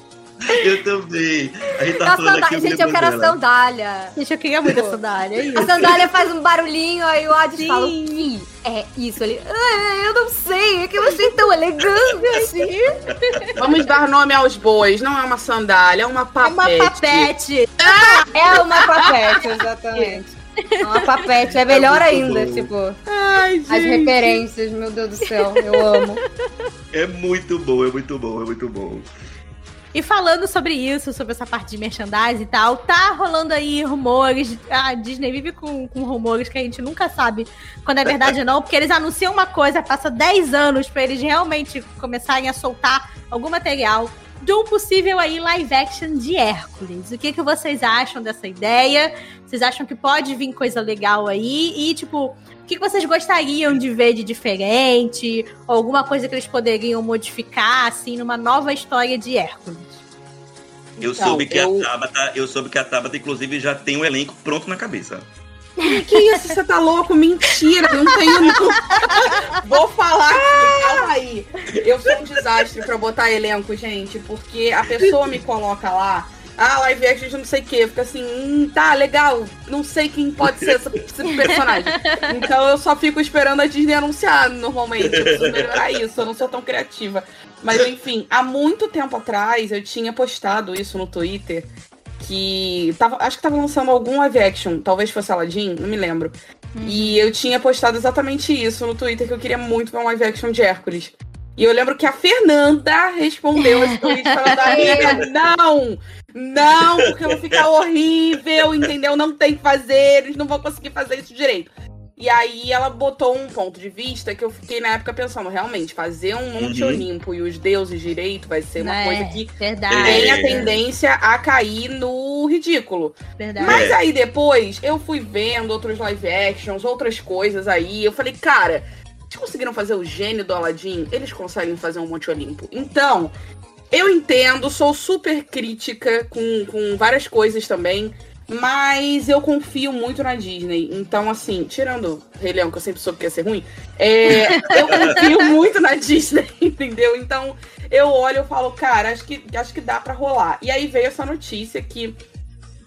<laughs> Eu também. A gente tá A falando aqui. Gente, eu quero a sandália. Gente, eu queria muito a sandália, é isso. A sandália faz um barulhinho, aí o Hades fala, o que é isso? Ele, ah, eu não sei, é que eu achei tão elegante assim. Vamos dar nome aos bois. Não é uma sandália, é uma É papete. uma papete. É uma papete, exatamente. É uma papete, é melhor muito ainda, bom. tipo, Ai, gente. as referências, meu Deus do céu, eu amo. É muito bom, é muito bom, é muito bom. E falando sobre isso, sobre essa parte de merchandising e tal, tá rolando aí rumores. A Disney vive com, com rumores que a gente nunca sabe quando é verdade ou não, porque eles anunciam uma coisa, passa 10 anos pra eles realmente começarem a soltar algum material de um possível aí live action de Hércules. O que, que vocês acham dessa ideia? Vocês acham que pode vir coisa legal aí? E, tipo, o que, vocês gostariam de ver de diferente? Ou alguma coisa que eles poderiam modificar, assim, numa nova história de Hércules? Eu Então, soube que eu- a Tabata, eu soube que a Tabata, inclusive, já tem um elenco pronto na cabeça. <laughs> Que isso? Você tá louco? Mentira, não tenho não. <laughs> Vou falar calma aí. Eu sou um desastre pra botar elenco, gente, porque a pessoa me coloca lá, ah, live action de não sei o quê, fica assim, hum, tá, legal, não sei quem pode ser essa- esse personagem. <laughs> Então eu só fico esperando a Disney anunciar, normalmente. Eu preciso melhorar isso, eu não sou tão criativa. Mas enfim, há muito tempo atrás eu tinha postado isso no Twitter que tava, acho que tava lançando algum live action, talvez fosse Aladdin, não me lembro. E eu tinha postado exatamente isso no Twitter, que eu queria muito ver um live action de Hércules. E eu lembro que a Fernanda respondeu esse tweet falando, <laughs> amiga, não! Não, porque vai ficar horrível, entendeu? Não tem que fazer, eles não vão conseguir fazer isso direito. E aí ela botou um ponto de vista que eu fiquei na época pensando, realmente, fazer um Monte Uhum. Olimpo e os deuses direito vai ser uma Né? coisa que Verdade, tem a É. tendência a cair no ridículo. verdade. Mas aí depois eu fui vendo outros live actions, outras coisas aí. Eu falei, cara, eles conseguiram fazer o gênio do Aladdin, eles conseguem fazer um Monte Olimpo. Então, eu entendo, sou super crítica com, com várias coisas também. Mas eu confio muito na Disney. Então, assim, tirando Rei Leão, que eu sempre soube que ia ser ruim, é, <laughs> eu confio muito na Disney, <laughs> entendeu? Então, eu olho e falo, cara, acho que, acho que dá pra rolar. E aí veio essa notícia que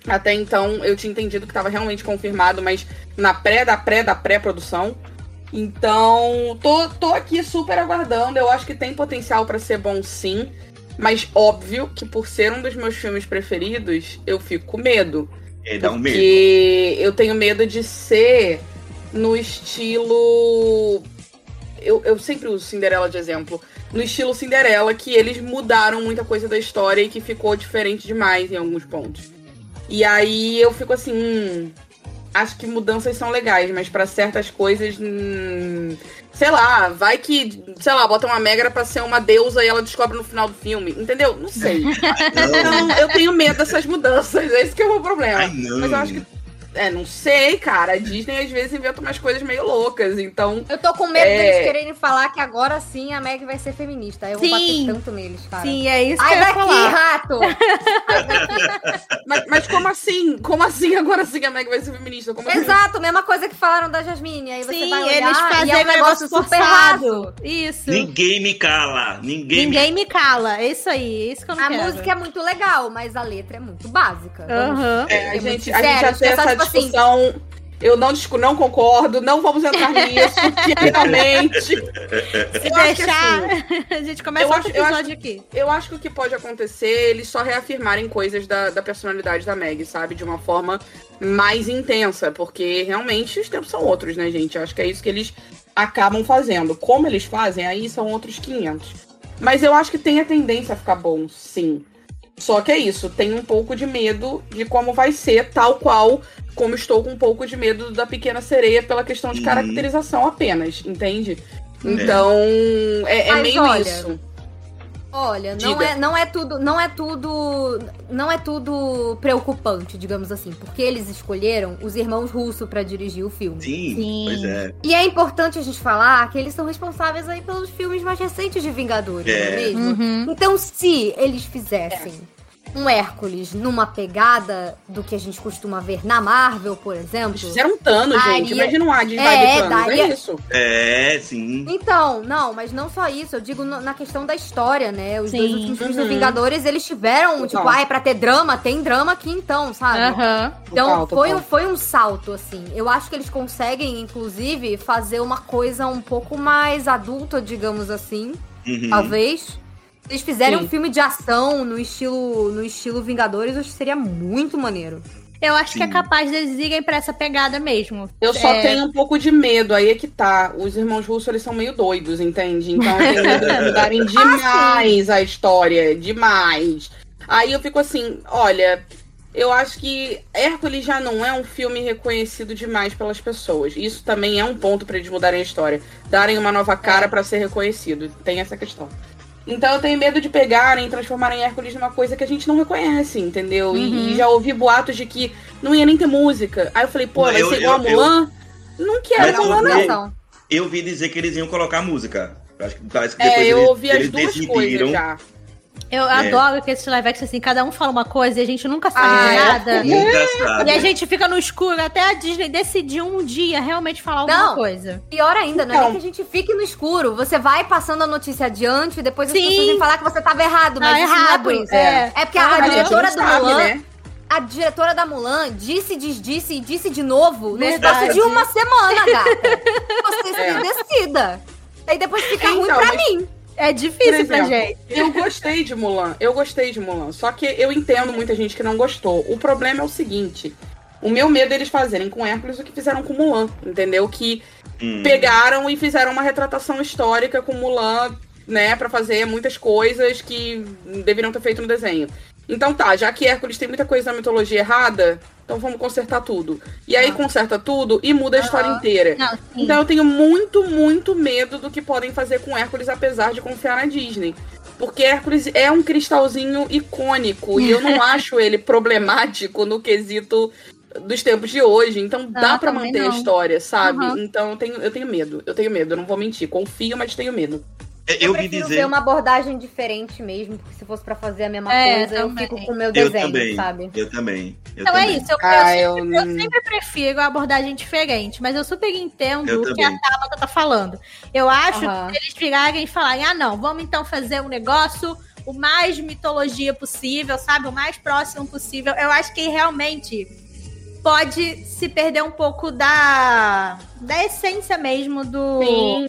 até então eu tinha entendido que estava realmente confirmado, mas na pré da pré da pré-produção. Então, tô, tô aqui super aguardando. Eu acho que tem potencial pra ser bom sim. Mas óbvio que por ser um dos meus filmes preferidos, eu fico com medo. É, dá um medo. Porque eu tenho medo de ser no estilo. Eu, eu sempre uso Cinderela de exemplo. No estilo Cinderela, que eles mudaram muita coisa da história e que ficou diferente demais em alguns pontos. E aí eu fico assim. Hum, acho que mudanças são legais, mas pra certas coisas. Hum, sei lá, vai que. Sei lá, bota uma Megra pra ser uma deusa e ela descobre no final do filme. Entendeu? Não sei. Então, eu tenho medo dessas mudanças. Esse que é o meu problema. Mas eu acho que É, não sei, cara. A Disney às vezes inventa umas coisas meio loucas, então. Eu tô com medo É. deles quererem falar que agora sim a Meg vai ser feminista. Eu vou Sim. bater tanto neles, cara. Sim, é isso que Ai, eu daqui, falar. rato! <laughs> Mas, mas como assim? Como assim agora sim a Meg vai ser feminista? Como assim? Exato, mesma coisa que falaram da Jasmine. Aí você Sim, vai olhar eles e fazem é um negócio super forçado. raso. Isso. Ninguém me cala. Ninguém, Ninguém me cala. É isso aí. É isso que eu não A quero. música é muito legal, mas a letra é muito básica. Aham. É, a gente, a gente já tem essa assim, discussão. Eu não, não concordo, não vamos entrar <laughs> nisso, finalmente. <laughs> Se Eu acho que deixar, assim, <laughs> a gente começa eu outro acho- eu acho- episódio aqui. Eu acho que o que pode acontecer é eles só reafirmarem coisas da, da personalidade da Meg, sabe? De uma forma mais intensa, porque realmente os tempos são outros, né, gente? Eu acho que é isso que eles acabam fazendo. Como eles fazem, aí são outros 500. Mas eu acho que tem a tendência a ficar bom, sim. Só que é isso, tenho um pouco de medo de como vai ser, tal qual como estou com um pouco de medo da Pequena Sereia pela questão de Uhum. caracterização apenas, entende? Então, é, é Mas meio olha, isso. Olha, não Diga. é, não é tudo, não é tudo, não é tudo preocupante, digamos assim, porque eles escolheram os irmãos Russo pra dirigir o filme. Sim, Sim. pois é. E é importante a gente falar que eles são responsáveis aí pelos filmes mais recentes de Vingadores, não é É. mesmo? Uhum. Então, se eles fizessem um Hércules numa pegada do que a gente costuma ver na Marvel, por exemplo. Eles fizeram um Thanos, Daria- gente. Imagina um Hades É, Thanos. daria- É isso. É, sim. Então, não, mas não só isso, eu digo no- na questão da história, né? Os Sim. dois últimos filmes Uhum. dos Vingadores, eles tiveram, Total. tipo, ai, pra ter drama, tem drama aqui então, sabe? Aham. Então, Total, foi, total. um, foi um salto, assim. Eu acho que eles conseguem, inclusive, fazer uma coisa um pouco mais adulta, digamos assim, Uhum. talvez. Se eles fizerem Sim. um filme de ação no estilo, no estilo Vingadores, eu acho que seria muito maneiro. Eu acho que é Sim. capaz deles irem pra essa pegada mesmo. Eu só É, tenho um pouco de medo, aí é que tá. Os irmãos russos, eles são meio doidos, entende? Então eu tenho medo de mudarem demais a história, demais. Aí eu fico assim, olha, eu acho que Hércules já não é um filme reconhecido demais pelas pessoas. Isso também é um ponto pra eles mudarem a história. Darem uma nova cara pra ser reconhecido. Tem essa questão. Então eu tenho medo de pegarem e transformarem Hércules numa coisa que a gente não reconhece, entendeu? E- Uhum. E, já ouvi boatos de que não ia nem ter música. Aí eu falei, pô, Não, vai eu- ser igual a eu- eu- Mulan? Não quero Mas eu Mulan, não. Eu ouvi dizer que eles iam colocar música. Acho que parece que É, eu eles, ouvi as duas decidiram. coisas já. Eu adoro que esse live action, assim, cada um fala uma coisa e a gente nunca sabe Ah, de é. nada. Nunca sabe. E a gente fica no escuro até a Disney decidir um dia realmente falar alguma Não. coisa. pior ainda, não é Então. nem que a gente fique no escuro. Você vai passando a notícia adiante e depois as Sim. pessoas vêm falar que você tava errado, mas Tá isso não é errado. por isso. É. É porque Ah, a, diretora do sabe, Mulan, né? a diretora da Mulan disse, disse e disse de novo no espaço de uma semana, gata. Você se É. decida. Aí depois fica Então, ruim pra mas- mim. É difícil Por pra exemplo, gente. Eu gostei de Mulan, eu gostei de Mulan. Só que eu entendo muita gente que não gostou. O problema é o seguinte: o meu medo é eles fazerem com Hércules o que fizeram com Mulan, entendeu? Que Hum. pegaram e fizeram uma retratação histórica com Mulan, né, Pra fazer muitas coisas que deveriam ter feito no desenho. Então tá, já que Hércules tem muita coisa na mitologia errada, então vamos consertar tudo. E aí conserta tudo e muda a história inteira. Não. Então eu tenho muito, muito medo do que podem fazer com Hércules, apesar de confiar na Disney. Porque Hércules é um cristalzinho icônico e eu não <laughs> acho ele problemático no quesito dos tempos de hoje. Então dá Ah, pra também manter a não. história, sabe? Uhum. Então eu tenho, eu tenho medo. Eu tenho medo, eu não vou mentir. Confio, mas tenho medo. É, Eu, Eu vi prefiro dizer. ver uma abordagem diferente mesmo, porque se fosse pra fazer a mesma É, coisa, eu também. fico com o meu Eu desenho, também. sabe? Eu também. Eu Então também. é isso, eu, Ah, eu, eu sempre, eu sempre prefiro a abordagem diferente, mas eu super entendo Eu o que a. Tabata tá falando. Eu acho Aham. que eles virarem e falarem, ah não, vamos então fazer um negócio o mais mitologia possível, sabe? O mais próximo possível. Eu acho que realmente pode se perder um pouco da, da essência mesmo do, Sim.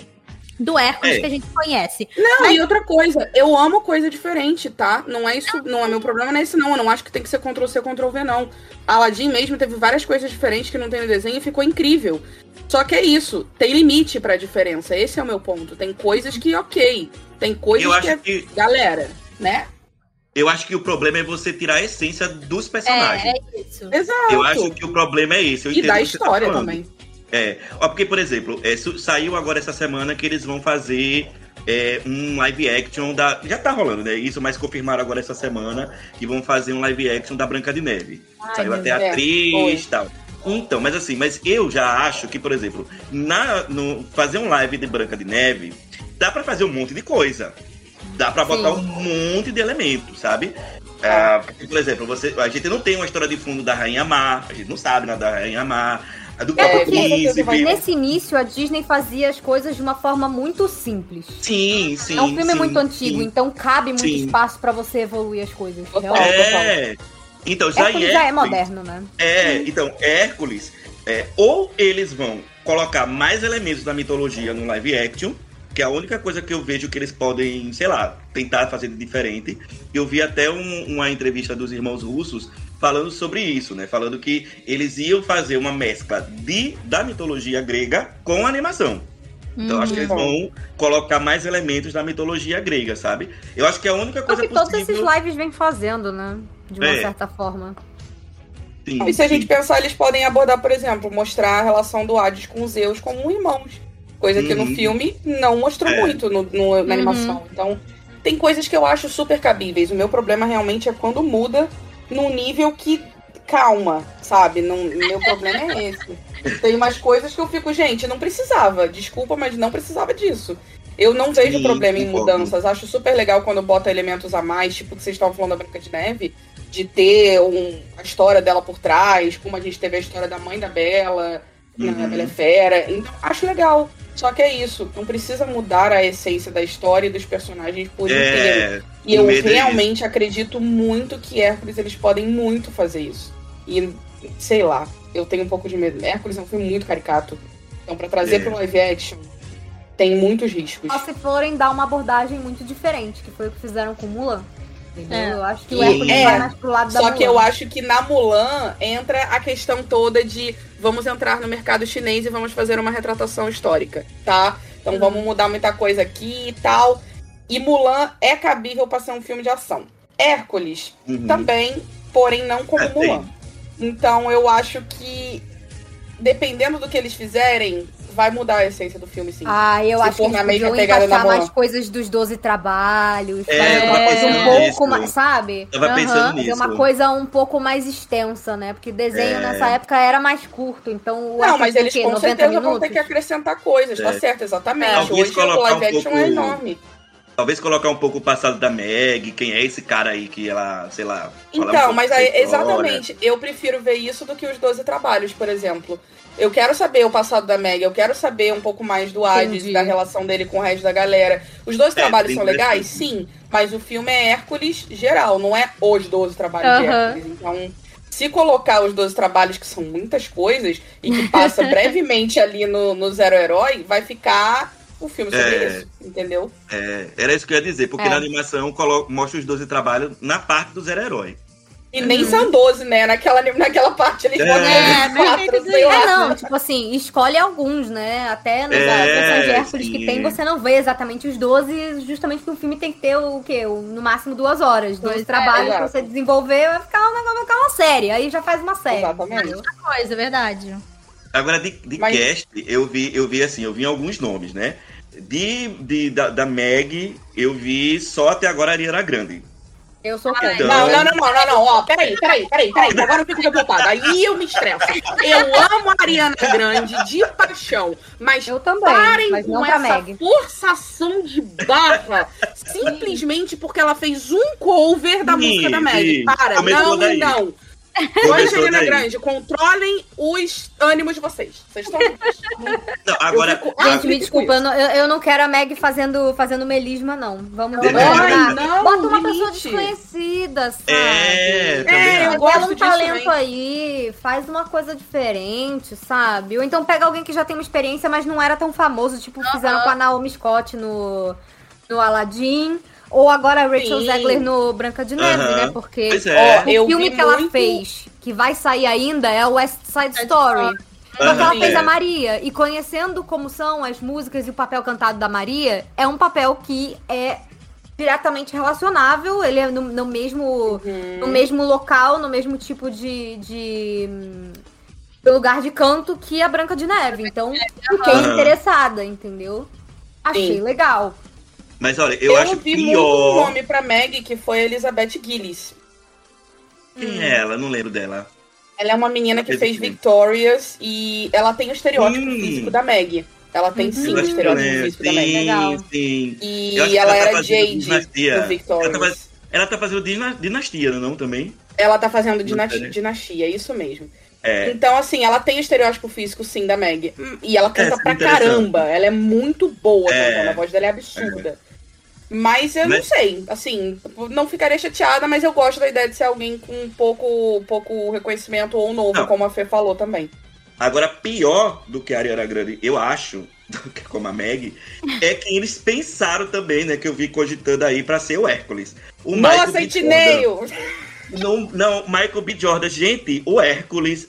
Do Hércules É. que a gente conhece. Não, Mas- e outra coisa, eu amo coisa diferente, tá? Não é isso, não é meu problema, não é esse não. Eu não acho que tem que ser Ctrl C, Ctrl V, não. Aladdin mesmo teve várias coisas diferentes que não tem no desenho e ficou incrível. Só que é isso, tem limite pra diferença. Esse é o meu ponto. Tem coisas que, ok. Tem coisas Eu que é que, galera, né? eu acho que o problema é você tirar a essência dos personagens. É, é isso. Exato. Eu acho que o problema é esse. Eu E da tá história falando. também. É, ó, porque, por exemplo, é, saiu agora essa semana que eles vão fazer é, um live action da. Já tá rolando, né? Isso, mas confirmaram agora essa semana que vão fazer um live action da Branca de Neve. Ai, saiu até a atriz e tal. Então, mas assim, mas eu já acho que, por exemplo, na, no, fazer um live de Branca de Neve, dá pra fazer um monte de coisa. Dá pra botar um monte de elementos, sabe? Ah, porque, por exemplo, você, a gente não tem uma história de fundo da Rainha Má, a gente não sabe nada da Rainha Má, a do É príncipe. nesse início a Disney fazia as coisas de uma forma muito simples. Sim, sim. é um filme sim, muito antigo, sim. então cabe muito Sim. espaço pra você evoluir as coisas. Total. É. Então, já Hércules em já é Hércules- moderno, né? É, então, Hércules, é, ou eles vão colocar mais elementos da mitologia no live action, que é a única coisa que eu vejo que eles podem, sei lá, tentar fazer de diferente. Eu vi até um- uma entrevista dos irmãos russos falando sobre isso, né? Falando que eles iam fazer uma mescla de, da mitologia grega com a animação. Então, acho que eles vão colocar mais elementos da mitologia grega, sabe? Eu acho que a única É coisa que todos possível... esses lives vêm fazendo, né? De uma É. certa forma. Sim, E se a sim. gente pensar, eles podem abordar, por exemplo, mostrar a relação do Hades com os Zeus como irmãos. Coisa que no Uhum. filme não mostrou É. muito no, no- na Uhum. animação. Então, tem coisas que eu acho super cabíveis. O meu problema realmente é quando muda num nível que. Calma, sabe? Não, meu problema é esse. Tem umas coisas que eu fico, gente, não precisava. Desculpa, mas não precisava disso. Eu não vejo Sim, problema em mudanças. Acho super legal quando bota elementos a mais, tipo que vocês estavam falando da Branca de Neve, de ter um- a história dela por trás, como a gente teve a história da mãe da Bela, na Uhum. Bela e Fera. Então, acho legal. Só que é isso. Não precisa mudar a essência da história e dos personagens por inteiro. É, E eu é realmente acredito muito que Hércules eles podem muito fazer isso. E sei lá, eu tenho um pouco de medo. Hércules é um filme muito caricato. Então, pra trazer É. pro live action, tem muitos riscos. Só se forem dar uma abordagem muito diferente, que foi o que fizeram com Mulan. Entendeu? É. Eu acho que o. Hércules É, vai mais pro lado da Só que eu acho que na Mulan entra a questão toda de vamos entrar no mercado chinês e vamos fazer uma retratação histórica, tá? Então Uhum. vamos mudar muita coisa aqui e tal. E Mulan é cabível pra ser um filme de ação. Hércules Uhum. também, porém não como É, tem. Mulan. Então eu acho que dependendo do que eles fizerem, vai mudar a essência do filme sim. Ah, eu Se acho que for na mesma pegada mais coisas dos 12 trabalhos, É, um pouco mais, sabe? Tava Aham. pensando nisso. uma coisa um pouco mais extensa, né? Porque desenho É. nessa época era mais curto, então o Não, mas eles com 90 certeza vão minutos? ter que acrescentar coisas, tá É. certo, exatamente. Talvez Hoje o colocar live um action pouco- é enorme. Talvez colocar um pouco o passado da Meg, quem é esse cara aí que ela, sei lá. um Então, pouco mas aí, exatamente, eu prefiro ver isso do que os 12 trabalhos, por exemplo. Eu quero saber o passado da Meg, eu quero saber um pouco mais do Hades, Entendi. da relação dele com o resto da galera. Os 12 É, trabalhos são legais? Sim, mas o filme é Hércules geral, não é os 12 trabalhos de. Hércules. Então, se colocar os 12 trabalhos, que são muitas coisas, e que passa <laughs> brevemente ali no, no Zero Herói, vai ficar o filme sobre É. isso, entendeu? É, era isso que eu ia dizer, porque É. na animação colo- mostra os 12 trabalhos na parte do zero herói. E nem são 12, né? Naquela, naquela parte eles É. É, 4, bem sei lá. É, não, tipo assim, escolhe alguns, né? Até nas É, de Hércules que tem, você não vê exatamente os 12, justamente porque o filme tem que ter o quê? O- no máximo duas horas. Dois é, trabalhos pra exato. você desenvolver, vai ficar, uma, vai ficar uma série. Aí já faz uma série. Exatamente. entendeu? Coisa, é verdade. Agora, de, de Mas- cast, eu vi, eu vi assim, eu vi alguns nomes, né? De, de, da, da Meg, eu vi só até agora a Ariana Grande. Eu sou contra. Não, não, não, não, não, não, ó, peraí, peraí, peraí, peraí, agora eu fico revoltada, aí eu me estresso. Eu amo a Ariana Grande de paixão, mas Eu também, parem mas com essa Meg. forçação de barra, simplesmente porque ela fez um cover da Sim, música da Meg. Para, não, não. <laughs> Oi, daí. Grande, controlem os ânimos de vocês. Vocês estão... <laughs> Não, agora. Eu fico- Gente, me desculpa, eu não, eu, eu não quero a Meg fazendo, fazendo melisma, não. Vamos não, Bota uma pessoa limite. desconhecida, sabe? É, também É, eu gosto Pega um disso talento também. aí, faz uma coisa diferente, sabe? Ou então pega alguém que já tem uma experiência, mas não era tão famoso, tipo, fizeram com a Naomi Scott no, no Aladdin. Ou agora a Rachel Sim. Zegler no Branca de Neve, né? Porque é. o Eu filme que ela muito- fez, que vai sair ainda, é o West Side Story. Só que ela fez é. a Maria. E conhecendo como são as músicas e o papel cantado da Maria, é um papel que é diretamente relacionável. Ele é no, no mesmo, Uhum. no mesmo local, no mesmo tipo de, de hum, lugar de canto que a Branca de Neve. Então, fiquei interessada, entendeu? Achei Sim. legal. Mas olha, eu, Eu, acho vi muito um pior. nome pra Meg, que foi Elizabeth Gillis. Quem é ela? Não lembro dela. Ela é uma menina que Fez? Victorious e ela tem o estereótipo Hum. físico da Meg. Ela tem sim o estereótipo físico da Meg. Legal. Sim. E ela, ela tá era fazendo Jade Dinastia. Ela Victorious. tá, ela tá fazendo dina- dinastia, não também? Ela tá fazendo dinas- série. dinastia, isso mesmo. É. Então, assim, ela tem o estereótipo físico, sim, da Meg. Hum, E ela canta É, pra caramba. Ela é muito boa É. cantando. A voz dela é absurda. Mas eu não Mas- sei, assim, não ficaria chateada, mas eu gosto da ideia de ser alguém com um pouco, pouco reconhecimento ou novo, Não. como a Fê falou também. Agora, pior do que a Ariana Grande, eu acho, do <laughs> que como a Meg, é que eles pensaram também, né? Que eu vi cogitando aí pra ser o Hércules. O Michael Nossa, B. Itineio! Não, não, Michael B. Jordan, gente, o Hércules.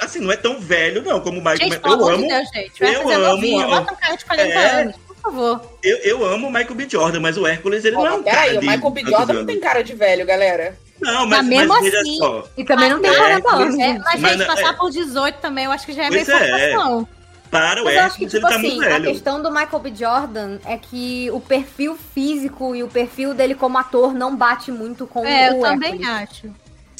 Assim, não é tão velho, não, como o Michael. Gente, eu amo. de Deus, gente. Vai eu fazer amo. Bota um cara de 40 É. anos, por favor. Eu, eu amo o Michael B. Jordan, mas o Hércules, ele não é um cara o de Michael B. Jordan não tem cara de velho, galera. Não, mas, Mas mesmo mas veja assim, só. E também não tem É, 40 anos. É, mas, Mas gente, passar é. por 18 também, eu acho que já é Pois meio é. forçação. Para o Mas eu acho que, Hércules, tipo ele tá assim, muito a velho. questão do Michael B. Jordan é que o perfil físico e o perfil dele como ator não bate muito com É, o eu também Hércules. acho.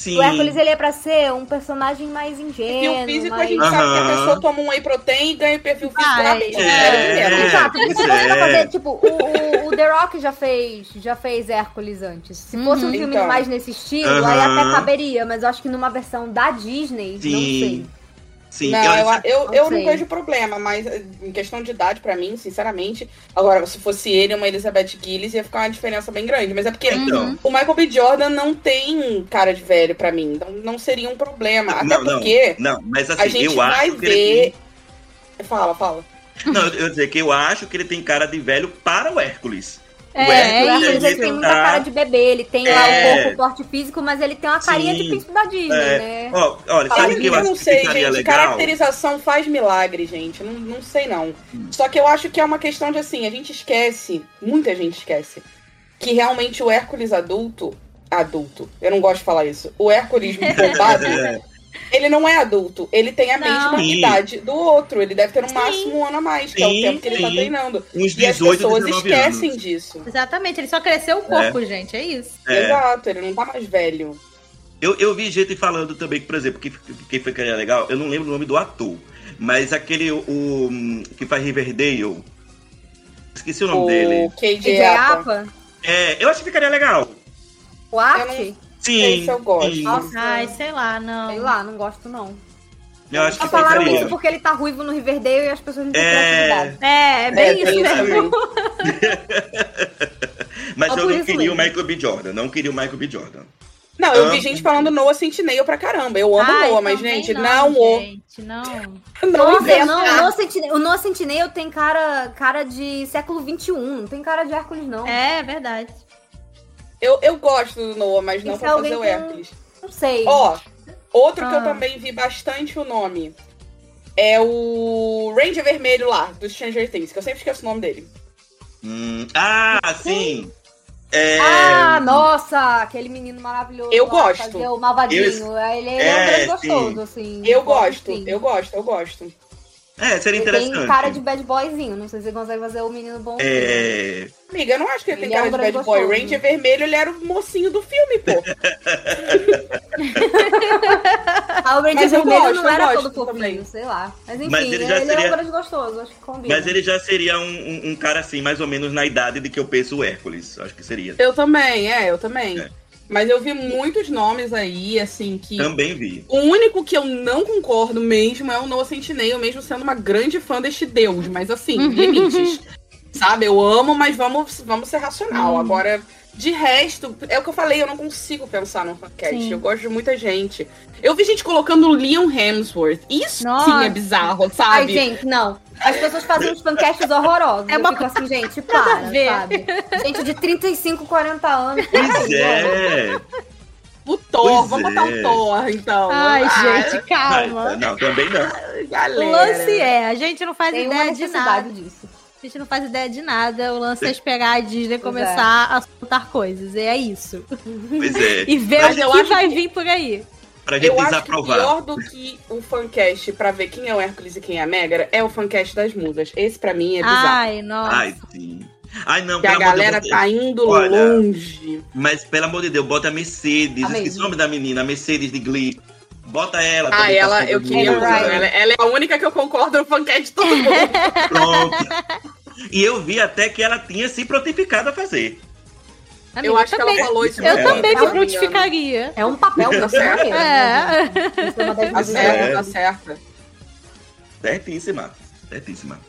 Sim. O Hércules, ele é pra ser um personagem mais ingênuo, E o físico, a mais... gente sabe que a pessoa toma um whey protein e ganha perfil físico Ah, rapidinho. é. É, É. Exato, porque se você é. fazer, tipo, o, o, o The Rock já fez, já fez Hércules antes. Se fosse um Uhum. filme Então. mais nesse estilo, aí até caberia, mas eu acho que numa versão da Disney, não sei. Sim. Não, eu, eu, Não eu não vejo problema, mas eh, em questão de idade, pra mim, sinceramente, agora, se fosse ele e uma Elizabeth Gillis, ia ficar uma diferença bem grande. Mas é porque Então. o Michael B. Jordan não tem cara de velho pra mim, então não seria um problema. Até não, não, porque não, mas assim, a gente eu vai acho que ele ver. Fala, fala. Não, eu eu dizer que eu acho que ele tem cara de velho para o Hércules. É, o O Hércules, Hércules, ele tem muita tá- cara de bebê, ele tem lá É. o corpo, porte físico, mas ele tem uma carinha Sim. de príncipe da Disney, É. né? Ó, olha, sabe o que eu eu acho não que sei, ficaria gente. legal? Caracterização faz milagre, gente. Não, não sei, não. Só que eu acho que é uma questão de assim, a gente esquece, muita gente esquece, que realmente o Hércules adulto. Adulto. Eu não gosto de falar isso. O Hércules <laughs> bombado, É. ele não é adulto. Ele tem a Não. mesma Sim. idade do outro. Ele deve ter no Sim. máximo um ano a mais, que é o Sim, tempo que ele tá sim. treinando. Uns E as 18, pessoas 19 esquecem anos. disso. Exatamente, ele só cresceu o corpo, gente, é isso. É. Exato, ele não tá mais velho. Eu, eu vi gente falando também, que, por exemplo, que, que foi que era legal, eu não lembro o nome do ator, mas aquele o, que faz Riverdale, esqueci o nome O dele. KJ Apa. É, eu acho que ficaria legal. o Arte, Sim. Esse eu gosto. sim. Nossa. Ai, sei lá, não. sei lá, não gosto não. Eu acho que Só falaram isso porque ele tá ruivo no Riverdale e as pessoas não têm É. criatividade. É, é bem É, isso mesmo. <laughs> Mas eu não queria o mesmo. Michael B. Jordan, não queria o Michael B. Jordan. Não, eu vi gente falando Noah Centineo pra caramba. Eu amo Ai, Noah, mas, gente, não, o. Gente, não. Não <laughs> Nossa, não, o Noah Centineo, o Noah Centineo tem cara, cara de século XXI, não tem cara de Hércules, não. É, é verdade. Eu, eu gosto do Noah, mas não pra é fazer o Hércules. Não sei. Ó, outro que eu Ah. também vi bastante o nome é o Ranger Vermelho lá, do Stranger Things, que eu sempre esqueço o nome dele. Hum, ah, sim. É, Ah, nossa, aquele menino maravilhoso. Eu lá, gosto. O malvadinho. Ele, ele é, um É, grande sim. gostoso, assim. Eu gosto, gosto, sim. eu gosto, eu gosto. É, seria Ele interessante. tem cara de bad boyzinho. Não sei se você consegue fazer o menino bom. É, Amiga, eu não acho que ele, Ele tem é cara um de bad boy. O gostoso. Ranger Vermelho, ele era o mocinho do filme, pô. <laughs> Ah, o Ranger Vermelho gosto, não era todo fofinho, também. sei lá. Mas enfim, Mas ele ele, já é seria- um grande gostoso, acho que combina. mas ele já seria um, um- um cara assim, mais ou menos na idade de que eu penso o Hércules. Acho que seria. Eu também, é, eu também. É. Mas eu vi muitos nomes aí, assim, que. Também vi. O único que eu não concordo mesmo é o Noah Centineo, mesmo sendo uma grande fã deste deus. Mas assim, limites. Sabe, eu amo, mas vamos, vamos ser racional. Agora, de resto, é o que eu falei, eu não consigo pensar no fancast. Sim. Eu gosto de muita gente. Eu vi gente colocando o Liam Hemsworth. Isso Nossa. sim é bizarro, Ai, sabe? gente, não. As pessoas fazem uns fancasts horrorosos. É eu uma fico assim, gente, para, ver. sabe? Gente de 35, 40 anos. Pois é. O Thor, Pois vamos é. botar o Thor, então. Ai, Ah, gente, calma. Mas, não, também não. O galera. lance é, a gente não faz Tem ideia de nada. disso. A gente não faz ideia de nada. O lance é esperar a Disney é. começar a soltar coisas. E é isso. Pois é. <laughs> E ver Mas o eu que acho vai que- vir por aí. Pra gente Eu acho que desaprovar. pior do que o fancast pra ver quem é o Hércules e quem é a Megara é o fancast das mudas. Esse pra mim é bizarro. Ai, nossa. Ai, sim. Ai, não, que a de galera Deus. tá indo Olha, longe. Mas, pelo amor de Deus, bota a Mercedes. Amei. Esqueci o nome da menina, a Mercedes de Glee. Bota ela. Ah, também, ela, faz eu queria. Ela, né? ela é a única que eu concordo no fanquete de todo mundo. Pronto. <laughs> E eu vi até que ela tinha se prontificado a fazer. eu acho que ela falou isso. Eu É, também se me frutificaria. É um papel <laughs> Tá pra certo. É. É Tá certa, É. tá certa. Certíssima. Certíssima.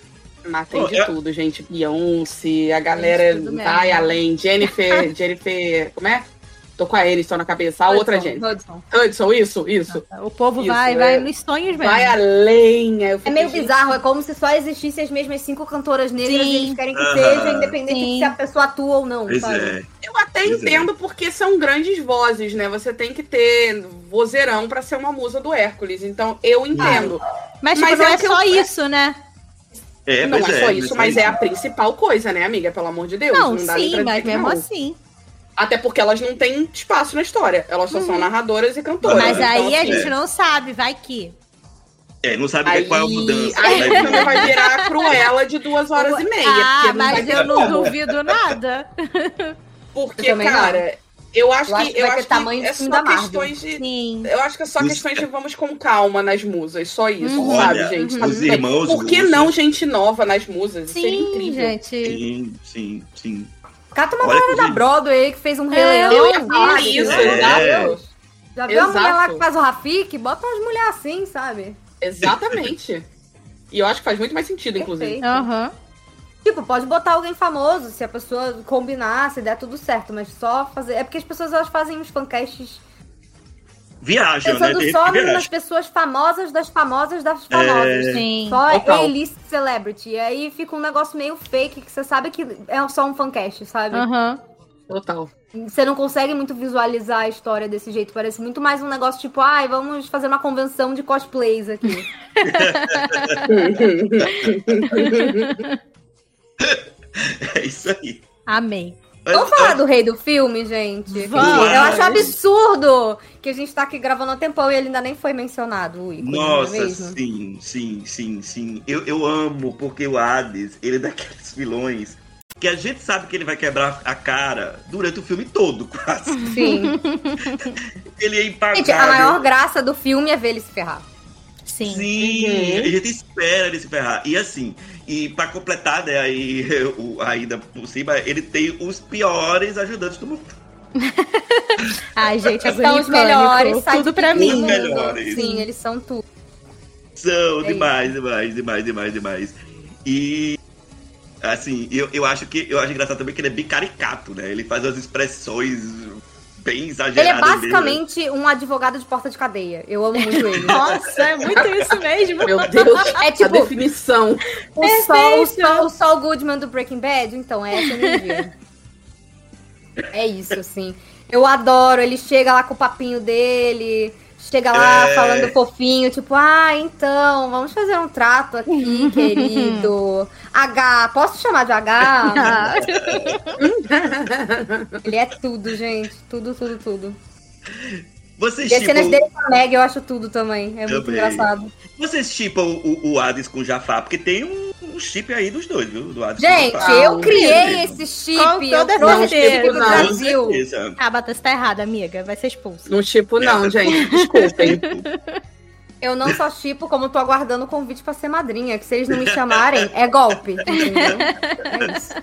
Mas tem Pô, de eu- tudo, gente. Beyoncé, a galera vai além. Jennifer, Jennifer, como é? Tô com a Aniston na cabeça. A outra Hudson, gente. Hudson. Hudson, isso, isso. O povo Isso, vai, é. vai nos sonhos mesmo. Vai além. É fico, meio gente, bizarro, é como se só existissem as mesmas cinco cantoras negras Sim. e eles querem que Aham. seja, independente Sim. de se a pessoa atua ou não, Pois sabe? é. Eu até Pois é. entendo porque são grandes vozes, né? Você tem que ter vozeirão pra ser uma musa do Hércules. Então, eu entendo. Mas, tipo, Mas não é é, só eu- isso, né? É, não é é, só isso, mas é a principal coisa, né, amiga? Pelo amor de Deus. Não, dá nem sim, pra mas mesmo não. assim. Até porque elas não têm espaço na história. Elas só são narradoras e cantoras. Mas Então, aí a assim, gente não sabe, vai que. É, não sabe Aí, qual é a mudança. aí vai o filme vir. vai virar a Cruella de duas horas e meia. Ah, não mas eu não como. duvido nada. Porque, Eu não. cara, eu acho Eu que, acho que eu acho que é só questões de. Sim. Eu acho que é só Os- questões de vamos com calma nas musas. Só isso, Uhum. sabe, Olha, gente? os irmãos Por que não gente nova nas musas? Isso seria Sim, incrível. gente. Sim, sim, sim. Cata uma Olha galera da Broadway que fez um Rei É, Leão. Eu ia falar bicho. isso, É. exato. Já viu a mulher lá que faz o Rafik? Bota umas mulheres assim, sabe? Exatamente. <laughs> E eu acho que faz muito mais sentido, inclusive. Perfeito. Aham. Tipo, pode botar alguém famoso, se a pessoa combinar, se der tudo certo, mas só fazer. É porque as pessoas elas fazem os fancasts Viajam, né? pensando só que nas viaja. pessoas famosas das famosas das famosas. Sim. Só Total. A-list celebrity. E aí fica um negócio meio fake que você sabe que é só um fancast, sabe? Aham. Total. Você não consegue muito visualizar a história desse jeito. Parece muito mais um negócio tipo, ai, vamos fazer uma convenção de cosplays aqui. <laughs> É isso aí. Amei. Vamos falar do rei do filme, gente? Vamos. Eu acho absurdo que a gente tá aqui gravando há tempão e ele ainda nem foi mencionado, o ícone, é Nossa, mesmo? sim, sim, sim, sim. Eu, eu amo porque o Hades, ele é daqueles vilões que a gente sabe que ele vai quebrar a cara durante o filme todo, <laughs> quase. Sim. Ele é impagável. Gente, a maior graça do filme é ver ele se ferrar. Sim. Sim, Uhum. a gente espera ele se ferrar. E assim, e pra completar, né, aí, <laughs> o, ainda por cima, ele tem os piores ajudantes do mundo. <laughs> Ai, gente, São agonia os melhores. Tudo pra Os do mim. mundo. melhores. Sim, eles são tudo. São É demais, demais, demais, demais, demais. E assim, eu, eu acho que eu acho engraçado também que ele é bem caricato, né? Ele faz umas expressões bem exageradas. Ele é mesmo. basicamente um advogado de porta de cadeia. Eu amo muito ele. <laughs> Nossa, é muito isso mesmo. Meu Deus, É a tipo, definição. o Sol, o, Sol, o Sol Goodman do Breaking Bad, então é essa energia. é isso, assim. Eu adoro, ele chega lá com o papinho dele, chega lá É. falando fofinho, tipo, ah, então, vamos fazer um trato aqui, <laughs> querido. H, posso chamar de H? <laughs> ele é tudo, gente. Tudo, tudo, tudo. Vocês E as cenas chipam, dele com a Meg eu acho tudo também. É muito Também. engraçado. vocês chipam o, o Hades com o Jafar, porque tem um, um chip aí dos dois, viu? Do Hades com o Gente, eu criei mesmo. esse chip, Com eu toda trouxe esse chip. Com Com Brasil. Ah, Bata, você tá errada, amiga. Vai ser expulso. No tipo, não, É. gente. Desculpem. <laughs> Eu não só chipo, como tô aguardando o convite pra ser madrinha, que se eles não me chamarem, é golpe, <laughs> entendeu? <laughs> É isso.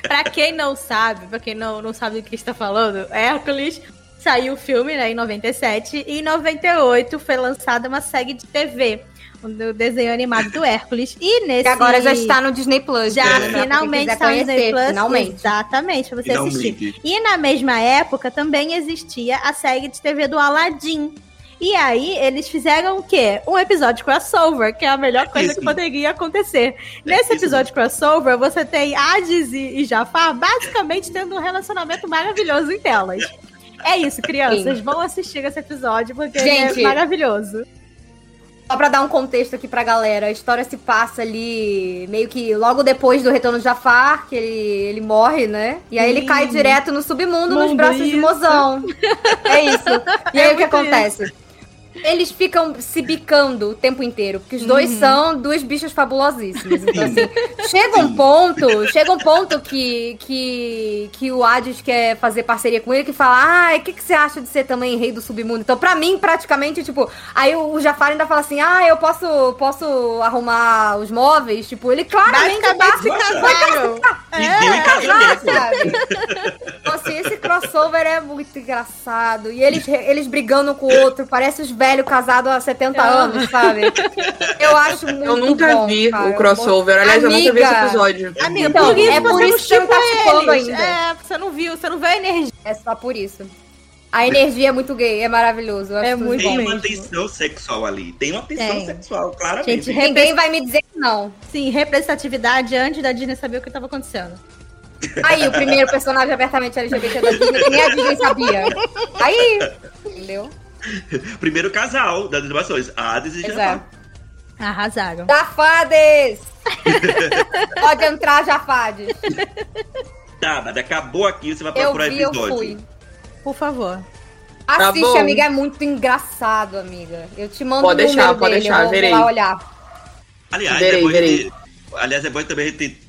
Pra quem não sabe, pra quem não, não sabe do que está falando, Hércules saiu o filme né, em 97 e em 98 foi lançada uma série de TV, do desenho animado do Hércules. E <laughs> nesse Que agora já está no Disney Plus. já né? Finalmente está no Disney Plus. Finalmente. Exatamente, pra você assistir. Finalmente. E na mesma época também existia a série de TV do Aladdin. E aí, eles fizeram o quê? Um episódio crossover, que é a melhor coisa Isso. que poderia acontecer. Nesse isso. episódio crossover, você tem Hades e, e Jafar basicamente tendo um relacionamento maravilhoso em telas. <laughs> É isso, crianças. Vão assistir esse episódio, porque ele Gente, é maravilhoso. Só pra dar um contexto aqui pra galera, a história se passa ali meio que logo depois do retorno de Jafar, que ele, ele morre, né? E aí ele Sim. cai direto no submundo, nos braços de isso. mozão. <laughs> É isso. E aí É o que acontece? Eles ficam se bicando o tempo inteiro, porque os dois são duas bichas fabulosíssimas. Então, assim, chega um ponto, chega um ponto que, que, que o Hades quer fazer parceria com ele, que fala, ah, o que, que você acha de ser também rei do submundo? Então, pra mim, praticamente, tipo, aí o, Jafar ainda fala assim, ah, eu posso, posso arrumar os móveis, tipo, ele claramente tá Basicamente se casaram. E deu em casamento. sabe? Então, assim, esse crossover é muito engraçado. E eles, eles brigando com o outro, parece os velhos casados há 70 anos, sabe? Eu acho muito Eu nunca bom, vi cara. o crossover. Aliás, eu nunca vi esse Amiga. episódio. Amiga, Então, por isso é por isso que você não tá eles. ainda. É, você não viu, você não vê a energia. É só por isso. A energia é muito gay, é maravilhoso. eu acho É muito bom. Tem mesmo. uma tensão sexual ali. Tem uma tensão Tem. sexual, claramente. Gente, Ninguém vai me dizer que não. Sim, representatividade antes da Disney saber o que estava acontecendo. Aí, o primeiro personagem abertamente LGBT da Disney, que nem a Disney sabia. Aí, entendeu? <laughs> Primeiro casal das animações. Hades e Jafar. Arrasaram. Jafades! <laughs> Pode entrar, Jafades. Tá, mas acabou aqui, você vai Eu procurar vi, eu episódio. fui. Por favor. Tá Assiste, bom. amiga, é muito engraçado, amiga. Eu te mando Pode o deixar, número pode dele, deixar, eu vou, verei. vou lá olhar. Aliás, Verei, é bom verei. gente- aliás, é bom também a gente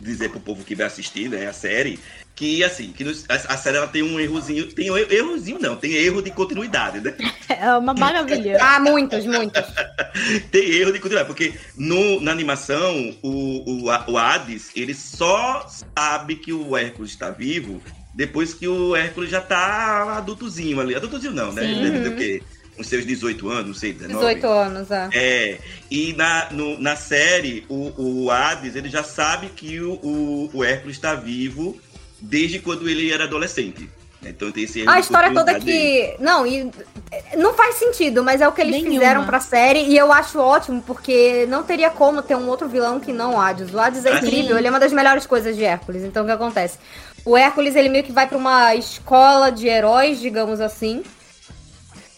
dizer pro povo que vai assistir, né, a série, que assim, que nos- a, a série ela tem um errozinho, tem um errozinho não, tem erro de continuidade, né? <laughs> É uma maravilha. Ah, muitos, muitos. <laughs> Tem erro de continuidade, porque no, na animação, o, o, o Hades, ele só sabe que o Hércules está vivo depois que o Hércules já tá adultozinho ali. Adultozinho não, né? Ele deve ter o quê? Uns seus 18 anos, não sei, 19. 18 anos, é. É, e na, no- na série, o, o Hades, ele já sabe que o, o, o Hércules está vivo desde quando ele era adolescente. Então tem esse erro A história toda que. Não, e. Não faz sentido, mas é o que eles Nenhuma. fizeram pra série e eu acho ótimo, porque não teria como ter um outro vilão que não o Hades. O Hades é Ah, incrível, sim. ele é uma das melhores coisas de Hércules. Então o que acontece? O Hércules, ele meio que vai pra uma escola de heróis, digamos assim.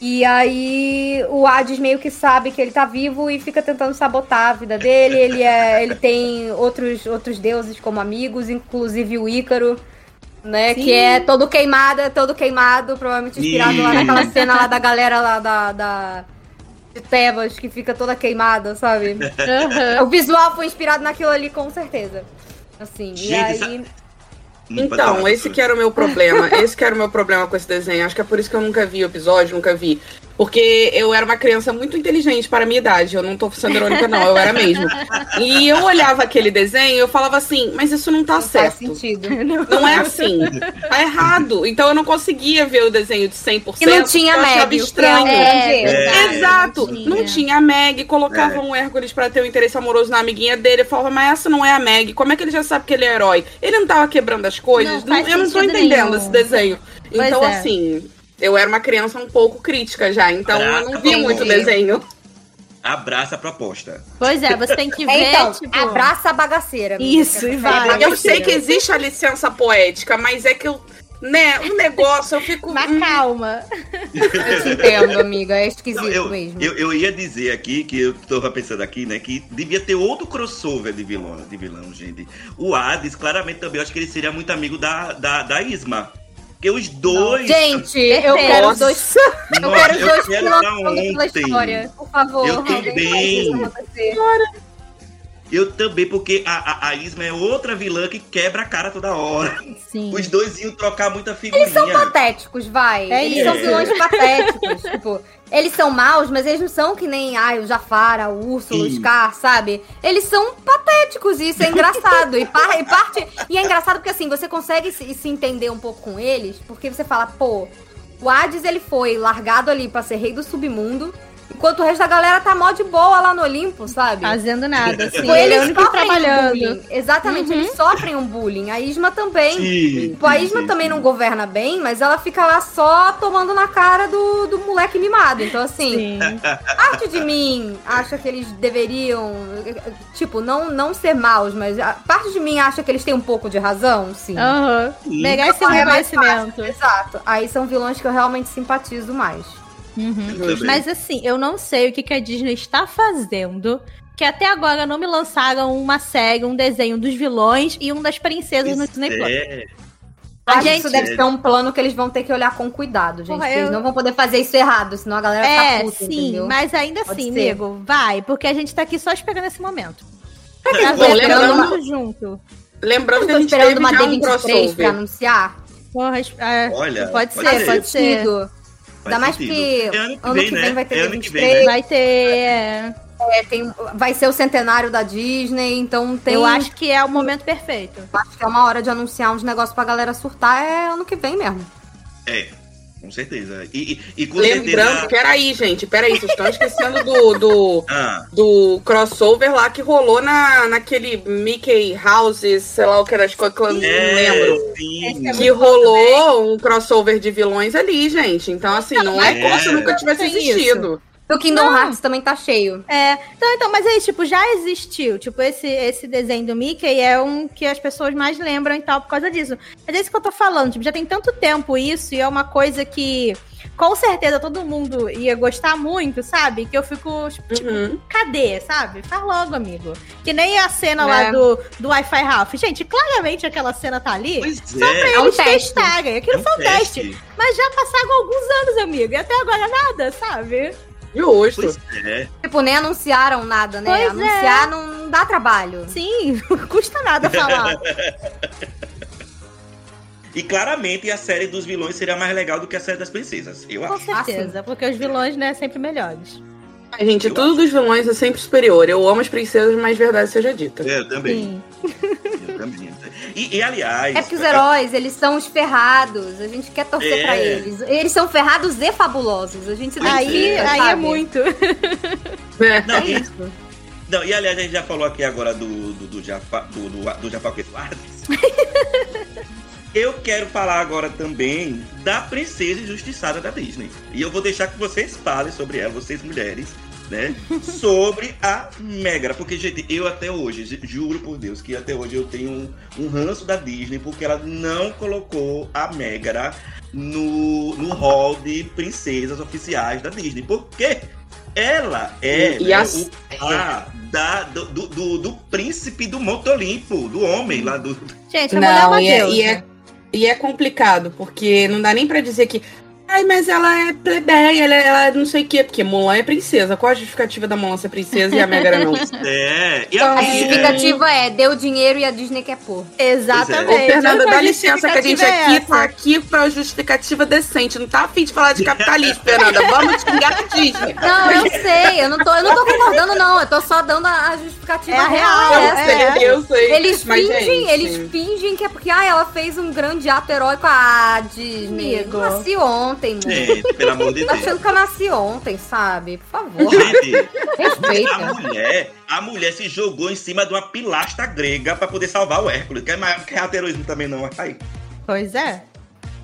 E aí o Hades meio que sabe que ele tá vivo e fica tentando sabotar a vida dele. Ele, é, ele tem outros, outros deuses como amigos, inclusive o Ícaro, né? Sim. Que é todo queimado, é todo queimado, provavelmente inspirado lá naquela cena lá da galera lá da. da de Tebas, que fica toda queimada, sabe? Aham. O visual foi inspirado naquilo ali, com certeza. Assim, e Gente, aí. Então, esse que era o meu problema. Esse que era o meu problema com esse desenho. Acho que é por isso que eu nunca vi o episódio, nunca vi. Porque eu era uma criança muito inteligente para a minha idade. Eu não tô sendo irônica, não, eu era mesmo. E eu olhava aquele desenho e eu falava assim, mas isso não tá Não faz certo. sentido. <laughs> Não é assim. Tá errado. Então eu não conseguia ver o desenho de 100%. E não tinha eu achava Meg, estranho. é, É, Exato, não não tinha. tinha a Meg, colocava um Hércules pra ter um interesse amoroso na amiguinha dele. Eu falava, mas essa não é a Meg. Como é que ele já sabe que ele é herói? Ele não tava quebrando as coisas? Não faz eu não tô entendendo nenhum. esse desenho. Pois então, é. assim, eu era uma criança um pouco crítica já, então eu não via Entendi. muito desenho. Abraça a proposta. Pois é, você tem que <laughs> ver, então, tipo... abraça a bagaceira. amiga. Isso, e vai. Eu sei que existe a licença poética, mas é que eu, né, o negócio eu fico. Mas hum, calma. <laughs> Eu te entendo, amiga. É esquisito Não, eu, mesmo. eu, eu ia dizer aqui, que eu tava pensando aqui, né, que devia ter outro crossover de vilão, de vilão, gente. O Hades, claramente também, eu acho que ele seria muito amigo da, da, da Isma. Porque os dois. Gente, eu quero os dois. Eu Nossa, quero os dois quero pilotando pela história. Por favor, Eu também. Eu também, porque a, a, a Isma é outra vilã que quebra a cara toda hora. Sim. Os dois iam trocar muita figurinha. Eles são patéticos, vai. É eles são vilões patéticos. <laughs> tipo, eles são maus, mas eles não são que nem ai, o Jafar, o Úrsula, o. Scar, sabe? Eles são patéticos e isso é engraçado. e, par- e parte. E é engraçado porque assim, você consegue se, se entender um pouco com eles, porque você fala, pô, o Hades ele foi largado ali pra ser rei do submundo. Enquanto o resto da galera tá mó de boa lá no Olimpo, sabe? Fazendo nada, assim. Tipo, ele é eles único sofrem um trabalhando. bullying. Exatamente, eles sofrem um bullying. A Isma também. Sim, Tipo, a sim, Isma sim, também sim. não governa bem, mas ela fica lá só tomando na cara do, do moleque mimado. Então, assim, Sim. <laughs> parte de mim acha que eles deveriam, tipo, não, não ser maus, mas a parte de mim acha que eles têm um pouco de razão, sim. Aham. Sim. Merece um É reconhecimento. Exato. Aí são vilões que eu realmente simpatizo mais. Uhum. Eu. Mas assim, eu não sei o que, que a Disney está fazendo. Que até agora não me lançaram uma série, um desenho dos vilões e um das princesas no Disney Plus. É. Gente... Isso deve ser um plano que eles vão ter que olhar com cuidado, gente. Porra, porque Eles eu- não vão poder fazer isso errado, senão a galera É, fica puta, sim, entendeu? mas ainda Pode assim, ser. amigo, vai, porque a gente tá aqui só esperando esse momento. Será que Tá estão lembrando esperando uma- junto. Lembrando que a gente esperando teve uma já um D23 pra anunciar? Porra, é, Olha, pode, pode ser, ser. pode ser. Ainda mais sentido. que É ano que ano vem, que né? vem vai ter É ano que vem, 23. né? Vai ter. é, É, tem, vai ser o centenário da Disney, então tem. Eu acho que é o momento perfeito. acho que é uma hora de anunciar uns negócios pra galera surtar, é ano que vem mesmo. É, com certeza. E, e, e com Lembrando, certeza... peraí, gente, peraí, vocês estão esquecendo do, do, <laughs> Ah, do crossover lá que rolou na, naquele Mickey Houses, sei lá o que era, acho que eu não é, lembro. sim. Que rolou um crossover de vilões ali, gente. Então, assim, não é como se É. nunca tivesse Tem O Kingdom Não. Hearts também tá cheio. É, então, então, mas aí, tipo, já existiu. Tipo, esse, esse desenho do Mickey é um que as pessoas mais lembram e tal por causa disso. Mas é isso que eu tô falando. Tipo, já tem tanto tempo isso e é uma coisa que com certeza todo mundo ia gostar muito, sabe? Que eu fico, tipo, Uhum. cadê, sabe? Faz logo, amigo. Que nem a cena lá É. do, do Wi-Fi Ralph. Gente, claramente aquela cena tá ali. Pois Só pra é. É um eles teste. testarem. Aquilo é um foi um teste. Mas já passaram alguns anos, amigo. E até agora nada, sabe? Justo. Pois é. Tipo, nem anunciaram nada, né? Pois é. Anunciar não, não dá trabalho. Sim, não <laughs> custa nada falar. E claramente a série dos vilões seria mais legal do que a série das princesas. Eu Com acho. certeza, porque os vilões, né, sempre melhores. Ai, Gente, tudo dos vilões é sempre superior. Eu amo as princesas, mas verdade seja dita. Eu também. Sim. Eu também. E, e, aliás. É porque os heróis, eles são os ferrados. A gente quer torcer É. pra eles. Eles são ferrados e fabulosos. A gente se Aí, identifica, aí é muito. <laughs> É. Não, É e, isso. não, e aliás, a gente já falou aqui agora do, do, do do, do, do Jafar Eduardes. <laughs> Eu quero falar agora também da princesa injustiçada da Disney. E eu vou deixar que vocês falem sobre ela, vocês mulheres, né? <laughs> sobre a Megra. Porque, gente, eu até hoje, ju- juro por Deus, que até hoje eu tenho um, um ranço da Disney porque ela não colocou a Megra no, no hall de princesas oficiais da Disney. Por quê? Ela é E né, as- o par da, do, do, do, do príncipe do Monte Olimpo, do homem lá do. Gente, a mulher é Não, uma e é, deusa. e, é, e é complicado, porque não dá nem pra dizer que. Ai, mas ela é plebeia, ela, ela é não sei o quê, porque Mulan é princesa. Qual a justificativa da Mulan ser princesa e a Megara não? É, e A A a, é, justificativa é, deu dinheiro e a Disney quer pôr. Exatamente. Ô, Fernanda, dá licença que a gente é aqui essa. tá aqui pra justificativa decente. Não tá afim de falar de capitalismo, Fernanda. Vamos xingar a Disney. Não, eu sei, eu não tô, eu não tô concordando, não. Eu tô só dando a, a justificativa É real. real, Eu essa. é. sei, eu sei. Eles Mas, fingem, gente, eles fingem que é porque ah, ela fez um grande ato heróico. Ah, Disney. Amigo. Eu nasci ontem, mano. Gente, pelo amor de Tá Deus. achando que eu nasci ontem, sabe? Por favor, Gente, a respeita. mulher, a mulher se jogou em cima de uma pilastra grega pra poder salvar o Hércules. Que é, mais- que é heroísmo também, não. Aí. Pois é.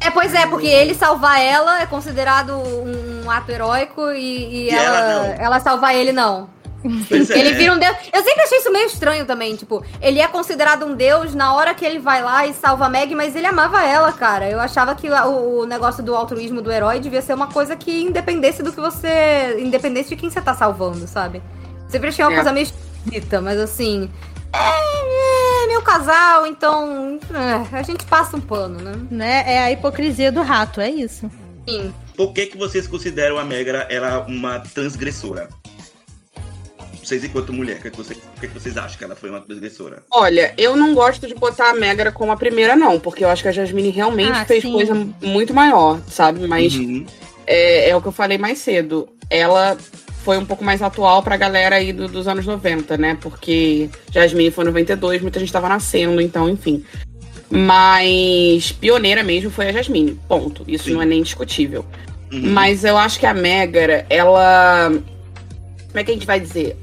É, pois é, porque ele salvar ela é considerado um ato heróico e, e E ela, ela ela, salvar ele não. Pois é. Ele vira um deus. Eu sempre achei isso meio estranho também. Tipo, ele é considerado um deus na hora que ele vai lá e salva a Meg, mas ele amava ela, cara. Eu achava que o, o negócio do altruísmo do herói devia ser uma coisa que independesse do que você. Independente de quem você tá salvando, sabe? Sempre achei uma É. coisa meio esquisita, mas assim. É, é meu casal, então. é, a gente passa um pano, né? Né? É a hipocrisia do rato, é isso. Sim. Por que, que vocês consideram a Megra ela uma transgressora? Vocês, enquanto mulher, o que, que vocês, o que, que vocês acham que ela foi uma transgressora? Olha, eu não gosto de botar a Megara como a primeira, não, porque eu acho que a Jasmine realmente Ah, fez sim. coisa muito maior, sabe? Mas Uhum. é, é o que eu falei mais cedo. Ela foi um pouco mais atual pra galera aí do- dos anos 90, né? Porque Jasmine foi em 92, muita gente tava nascendo, então, enfim. Mas pioneira mesmo foi a Jasmine, ponto. Isso Sim. não é nem discutível. Uhum. Mas eu acho que a Megara, ela. Como é que a gente vai dizer?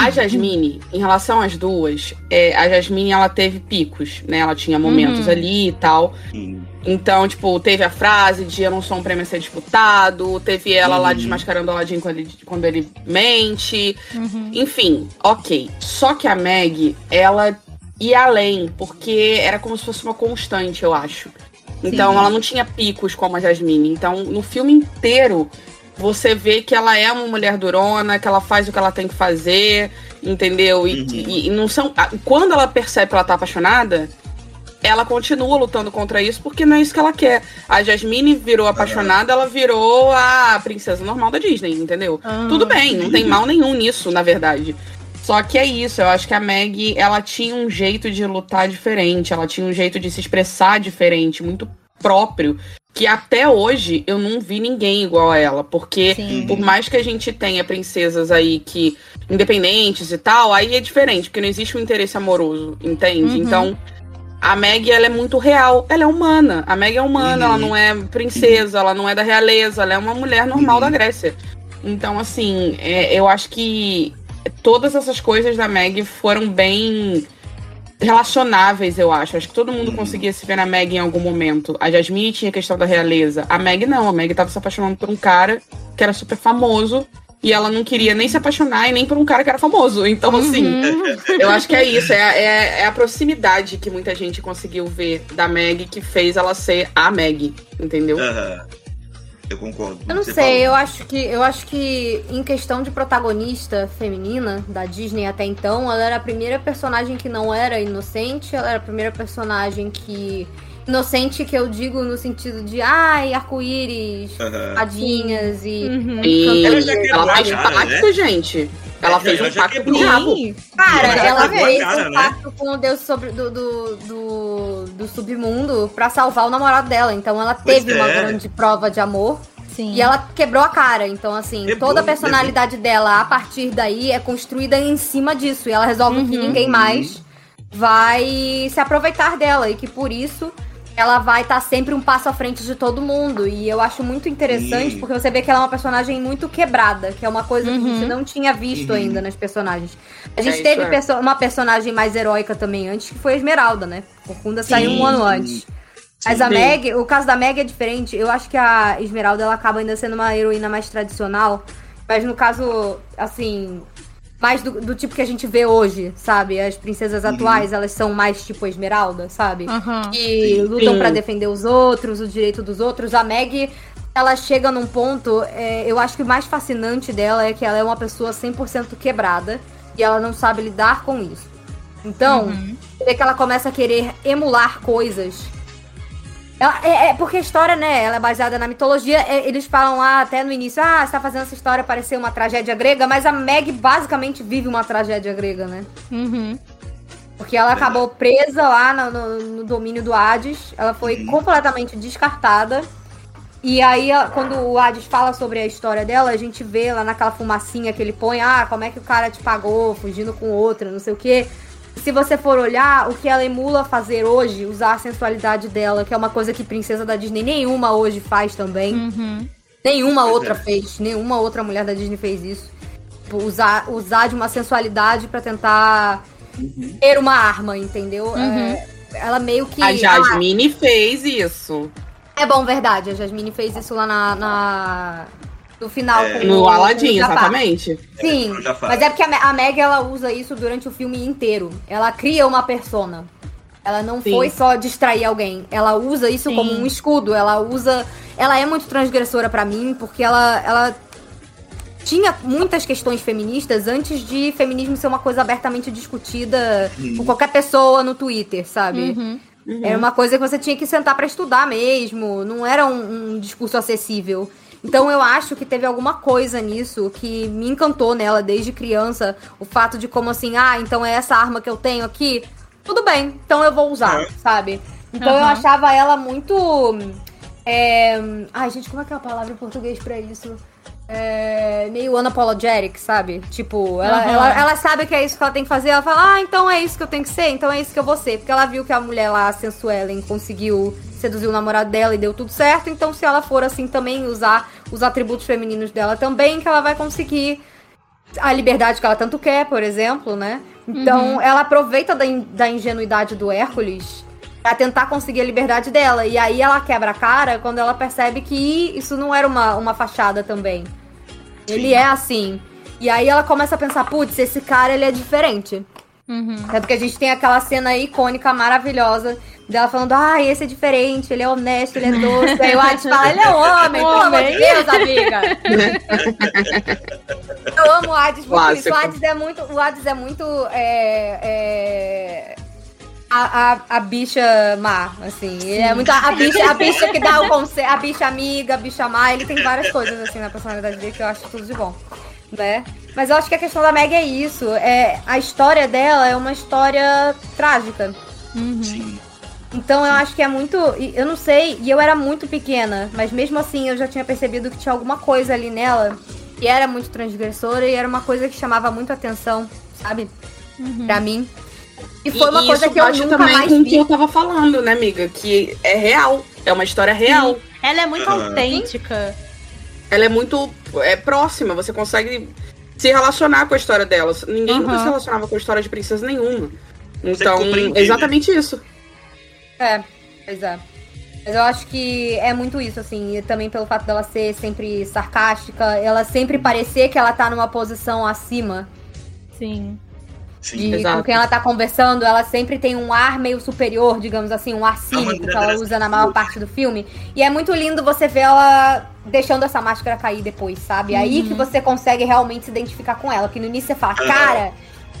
A Jasmine, em relação às duas, é, a Jasmine ela teve picos, né? Ela tinha momentos Uhum. ali e tal. Uhum. Então, tipo, teve a frase de eu não sou um prêmio a ser disputado, teve ela lá Uhum. desmascarando o Aladdin quando ele, quando ele mente. Uhum. Enfim, ok. Só que a Meg, ela ia além, porque era como se fosse uma constante, eu acho. Então, Sim. ela não tinha picos como a Jasmine. Então, no filme inteiro, você vê que ela é uma mulher durona, que ela faz o que ela tem que fazer, entendeu? E, Uhum. e- e não são. Quando ela percebe que ela tá apaixonada, ela continua lutando contra isso porque não é isso que ela quer. A Jasmine virou apaixonada, ela virou a princesa normal da Disney, entendeu? Ah. Tudo bem, não tem mal nenhum nisso, na verdade. Só que é isso, eu acho que a Meg, ela tinha um jeito de lutar diferente, ela tinha um jeito de se expressar diferente, muito próprio, que até hoje eu não vi ninguém igual a ela, porque Sim. por mais que a gente tenha princesas aí que independentes e tal, aí é diferente, porque não existe um interesse amoroso, entende? Uhum. Então, a Meg, ela é muito real, ela é humana. A Meg é humana, Uhum. ela não é princesa, ela não é da realeza, ela é uma mulher normal Uhum. da Grécia. Então, assim, é, eu acho que todas essas coisas da Meg foram bem relacionáveis, eu acho. Acho que todo mundo Uhum. conseguia se ver na Meg em algum momento. A Jasmine tinha a questão da realeza. A Meg não, a Meg tava se apaixonando por um cara que era super famoso. E ela não queria nem se apaixonar e nem por um cara que era famoso. Então, assim, Uhum. eu acho que é isso. É, a- é, é a proximidade que muita gente conseguiu ver da Meg que fez ela ser a Meg. Entendeu? Aham. Eu concordo. Eu não sei, você eu acho que eu acho que em questão de protagonista feminina da Disney até então, ela era a primeira personagem que não era inocente, ela era a primeira personagem que inocente que eu digo no sentido de ai, arco-íris, fadinhas e Uhum. E Ela já quebrou ela a fez cara, pacto, né? gente. Ela fez ela um pacto com o diabo. Sim. Cara, Ela fez cara, um né? pacto com o deus sobre, do, do, do, do submundo pra salvar o namorado dela. Então ela Pois teve uma é. grande prova de amor. Sim. E ela quebrou a cara. Então, assim, Quebrou, toda a personalidade dela, a partir daí, é construída em cima disso. E ela resolve que Uhum. ninguém mais vai se aproveitar dela. E que por isso ela vai estar sempre um passo à frente de todo mundo. E eu acho muito interessante, Sim. porque você vê que ela é uma personagem muito quebrada, que é uma coisa que a gente Uhum. não tinha visto Uhum. ainda nas personagens. A É, gente isso teve é. perso- uma personagem mais heróica também antes, que foi a Esmeralda, né? Corcunda saiu um ano antes. Mas a Sim. Meg, o caso da Meg é diferente. Eu acho que a Esmeralda ela acaba ainda sendo uma heroína mais tradicional. Mas no caso, assim, mais do, do tipo que a gente vê hoje, sabe? As princesas Uhum. atuais, elas são mais tipo a Esmeralda, sabe? Aham. Que Sim. lutam pra defender os outros, o direito dos outros. A Meg, ela chega num ponto, é, eu acho que o mais fascinante dela é que ela é uma pessoa 100% quebrada e ela não sabe lidar com isso. Então, Uhum. você vê que ela começa a querer emular coisas. Ela- é, é porque a história, né, ela é baseada na mitologia. é, eles falam lá até no início, ah, você tá fazendo essa história parecer uma tragédia grega, mas a Meg basicamente vive uma tragédia grega, né? Uhum. Porque ela acabou presa lá no, no- no domínio do Hades. Ela foi Uhum. completamente descartada. E aí, quando o Hades fala sobre a história dela, a gente vê lá naquela fumacinha que ele põe, ah, como é que o cara te pagou, fugindo com outra, não sei o quê. Se você for olhar, o que ela emula fazer hoje, usar a sensualidade dela, que é uma coisa que princesa da Disney nenhuma hoje faz também. Uhum. Nenhuma Pois outra é. fez, nenhuma outra mulher da Disney fez isso. Tipo, Usar, usar de uma sensualidade pra tentar ter uma arma, entendeu? Uhum. É, ela meio que. A Jasmine fez isso. Ah, é bom, verdade. A Jasmine fez isso lá na. na- no final. É. com No o- Aladdin, com o Jafar. exatamente. Sim, o Jafar. mas é porque a, a Meg ela usa isso durante o filme inteiro. Ela cria uma persona. Ela não Sim. foi só distrair alguém. Ela usa isso Sim. como um escudo. Ela usa. Ela é muito transgressora pra mim, porque ela, ela tinha muitas questões feministas antes de feminismo ser uma coisa abertamente discutida Uhum. por qualquer pessoa no Twitter, sabe? Uhum. Era uma coisa que você tinha que sentar pra estudar mesmo, não era um, um discurso acessível. Então eu acho que teve alguma coisa nisso que me encantou nela desde criança, o fato de como assim, ah, então é essa arma que eu tenho aqui, tudo bem, então eu vou usar, É. sabe? Então eu Aham. achava ela muito. é, Ai, gente, como é que é a palavra em português pra isso? É, meio unapologetic, sabe? Tipo, ela, Aham. ela, ela sabe que é isso que ela tem que fazer. Ela fala, ah, então é isso que eu tenho que ser, então é isso que eu vou ser. Porque ela viu que a mulher lá, a Sensuelen, conseguiu seduzir o namorado dela e deu tudo certo. Então, se ela for assim também, usar os atributos femininos dela também, que ela vai conseguir a liberdade que ela tanto quer, por exemplo, né? Então, ela aproveita da, in- da ingenuidade do Hércules pra tentar conseguir a liberdade dela. E aí ela quebra a cara quando ela percebe que isso não era uma, uma fachada também. Ele é assim. E aí ela começa a pensar, putz, esse cara ele é diferente. Uhum. É porque a gente tem aquela cena icônica, maravilhosa, dela falando, ah, esse é diferente, ele é honesto, ele é doce. aí o Hades fala, ele é homem, pelo amor de <laughs> Deus, amiga. Eu amo o Hades por isso. O. Hades é muito. O Hades é muito. é, é, a, a, a bicha má, assim. Ele é muito a, a bicha, a bicha que dá o conselho, a bicha amiga, a bicha má. Ele tem várias coisas, assim, na personalidade dele que eu acho tudo de bom, né? Mas eu acho que a questão da Meg é isso. É, a história dela é uma história trágica. Sim. Então eu acho que é muito. Eu não sei, e eu era muito pequena, mas mesmo assim eu já tinha percebido que tinha alguma coisa ali nela que era muito transgressora e era uma coisa que chamava muito atenção, sabe? Pra mim. E foi uma E coisa isso que eu nunca também mais com o que eu tava falando, né, amiga? Que é real. É uma história real. Ela é muito Ah. autêntica. Ela é muito é, próxima. Você consegue se relacionar com a história dela. Ninguém nunca Aham. se relacionava com a história de princesa nenhuma. Então, é exatamente isso. É, pois é. Mas eu acho que é muito isso, assim, e também pelo fato dela ser sempre sarcástica, ela sempre parecer que ela tá numa posição acima Sim. Sim. de com quem ela tá conversando, ela sempre tem um ar meio superior, digamos assim, um ar cínico maneira que ela usa na maior parte do filme. E é muito lindo você ver ela deixando essa máscara cair depois, sabe? Aí que você consegue realmente se identificar com ela. Porque no início você fala, cara,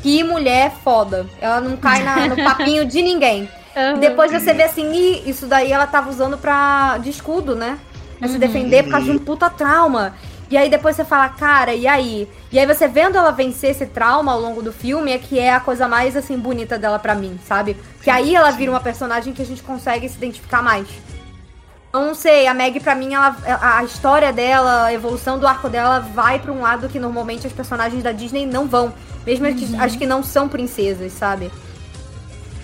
que mulher foda. Ela não cai na- no papinho de ninguém. E <laughs> depois você vê assim, "Ih, isso daí ela tava usando pra, de escudo, né? Pra se defender por causa de um puta trauma. E aí depois você fala, cara, e aí? E aí você vendo ela vencer esse trauma ao longo do filme é que é a coisa mais, assim, bonita dela pra mim, sabe? Que aí ela vira uma personagem que a gente consegue se identificar mais. Eu não sei, a Meg pra mim, ela, a a história dela, a evolução do arco dela vai pra um lado que normalmente as personagens da Disney não vão. Mesmo as que- as que não são princesas, sabe?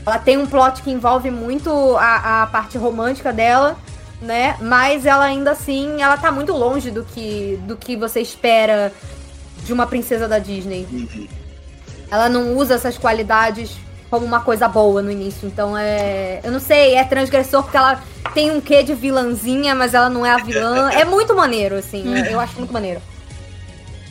Ela tem um plot que envolve muito a, a parte romântica dela, né? Mas ela ainda assim, ela tá muito longe do que, do que você espera de uma princesa da Disney. Uhum. Ela não usa essas qualidades como uma coisa boa no início. Então é. Eu não sei, é transgressor porque ela tem um quê de vilãzinha, mas ela não é a vilã. É muito maneiro, assim. Eu acho muito maneiro.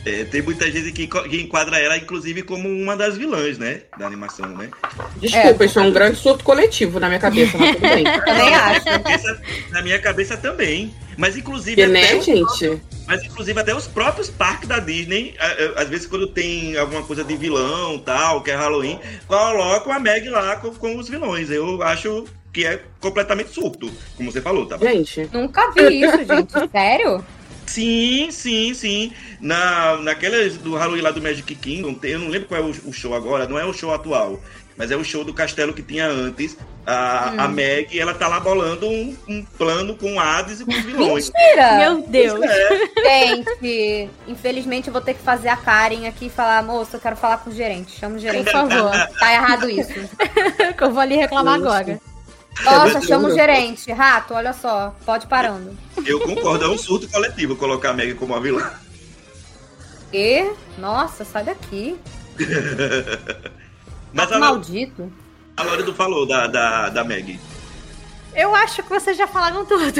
É, tem muita gente que, que enquadra ela, inclusive, como uma das vilãs, né? Da animação, né? Desculpa, isso é um grande surto coletivo na minha cabeça, mas tudo bem. <laughs> Também acho. Cabeça- na minha cabeça também. Mas inclusive. Até né, os gente? Mas inclusive até os próprios parques da Disney, às vezes quando tem alguma coisa de vilão tal, que é Halloween, colocam a Meg lá com, com os vilões. Eu acho que é completamente surto, como você falou, tá? Gente, Nunca vi isso, gente. <laughs> Sério? Sim, sim, sim. Na, naquelas do Halloween lá do Magic Kingdom, tem- eu não lembro qual é o, o show agora, não é o show atual, mas é o show do castelo que tinha antes. A, a Meg, ela tá lá bolando um, um plano com Hades e com os vilões. Mentira! Meu Deus. É, Gente, infelizmente eu vou ter que fazer a Karen aqui e falar, moça, eu quero falar com o gerente. Chama o Por gerente. favor. Tá errado isso. que <laughs> eu vou ali reclamar agora. Nossa, chama o gerente. Rato, olha só. Pode parando. eu concordo, é um surto coletivo colocar a Meg como a vilã. E? Nossa, sai daqui. <laughs> Mas Rato a, maldito. a Lórido falou da, da, da Meg. Eu acho que vocês já falaram tudo. <laughs>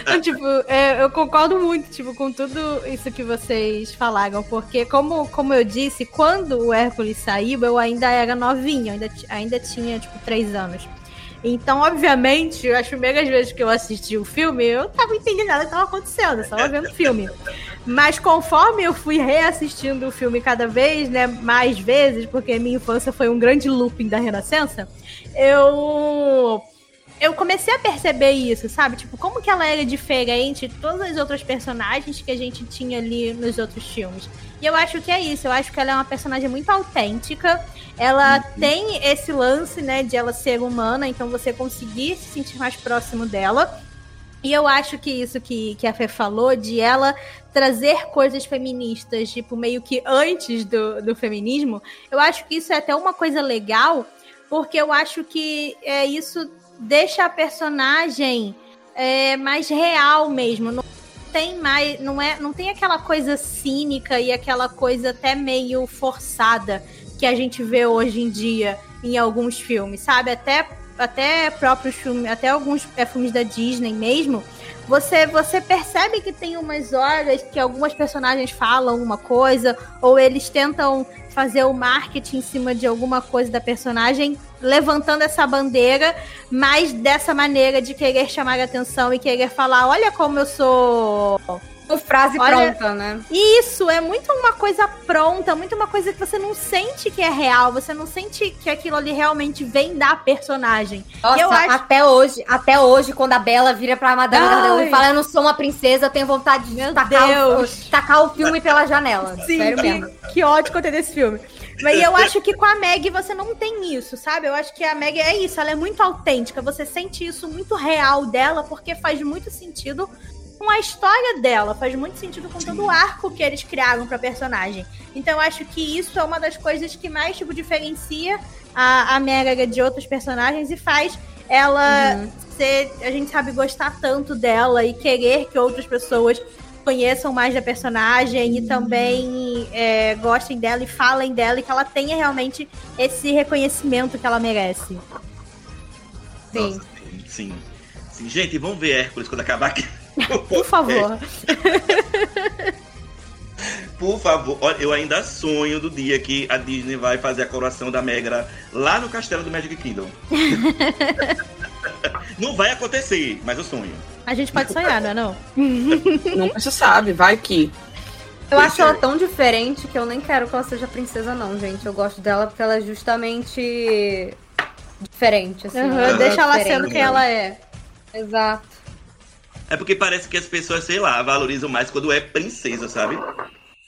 Então, tipo, é, eu concordo muito, tipo, com tudo isso que vocês falaram, porque como, como eu disse, quando o Hércules saiu, eu ainda era novinha, ainda, ainda tinha, tipo, três anos. Então, obviamente, as primeiras vezes que eu assisti o filme, eu não tava entendendo nada que tava acontecendo, eu tava vendo o filme. Mas conforme eu fui reassistindo o filme cada vez, né, mais vezes, porque minha infância foi um grande looping da Renascença, eu eu comecei a perceber isso, sabe? Tipo, como que ela era diferente de todas as outras personagens que a gente tinha ali nos outros filmes. E eu acho que é isso, eu acho que ela é uma personagem muito autêntica. Ela tem esse lance, né, de ela ser humana, então você conseguir se sentir mais próximo dela. E eu acho que isso que, que a Fê falou, de ela trazer coisas feministas, tipo, meio que antes do, do feminismo, eu acho que isso é até uma coisa legal, porque eu acho que é, isso deixa a personagem é, mais real mesmo. Não tem mais, não é, não tem aquela coisa cínica e aquela coisa até meio forçada que a gente vê hoje em dia em alguns filmes, sabe? Até até próprios filmes, até alguns é, filmes da Disney mesmo, você você percebe que tem umas horas que algumas personagens falam uma coisa ou eles tentam fazer o marketing em cima de alguma coisa da personagem, levantando essa bandeira, mas dessa maneira de querer chamar a atenção e querer falar, olha como eu sou Com frase Olha- pronta, né? Isso, é muito uma coisa pronta, muito uma coisa que você não sente que é real, você não sente que aquilo ali realmente vem da personagem. Nossa, eu acho- até hoje, até hoje, quando a Bela vira pra Madame e fala, eu não sou uma princesa, eu tenho vontade de Meu tacar o, Deus. tacar o filme pela janela. Sim, Sério que, mesmo. que ódio conter desse filme. Mas eu acho que com a Meg você não tem isso, sabe? Eu acho que a Meg é isso, ela é muito autêntica. Você sente isso muito real dela, porque faz muito sentido com a história dela, faz muito sentido com todo o arco que eles criaram pra personagem. Então eu acho que isso é uma das coisas que mais tipo diferencia a, a de outros personagens e faz ela ser, a gente sabe gostar tanto dela e querer que outras pessoas conheçam mais da personagem e também é, gostem dela e falem dela e que ela tenha realmente esse reconhecimento que ela merece. Sim. Nossa, sim, sim. Sim, Gente, vamos ver Hércules quando acabar aqui. <laughs> Por favor. <laughs> Por favor, olha, eu ainda sonho do dia que a Disney vai fazer a coroação da Megra lá no castelo do Magic Kingdom. <laughs> não vai acontecer, mas eu sonho. A gente pode sonhar, não é não? Nunca se sabe, vai que. Eu Pois acho ela tão diferente que eu nem quero que ela seja princesa, não, gente. Eu gosto dela porque ela é justamente diferente, assim. Uhum, deixa ela diferente. sendo quem ela é. Exato. É porque parece que as pessoas, sei lá, valorizam mais quando é princesa, sabe?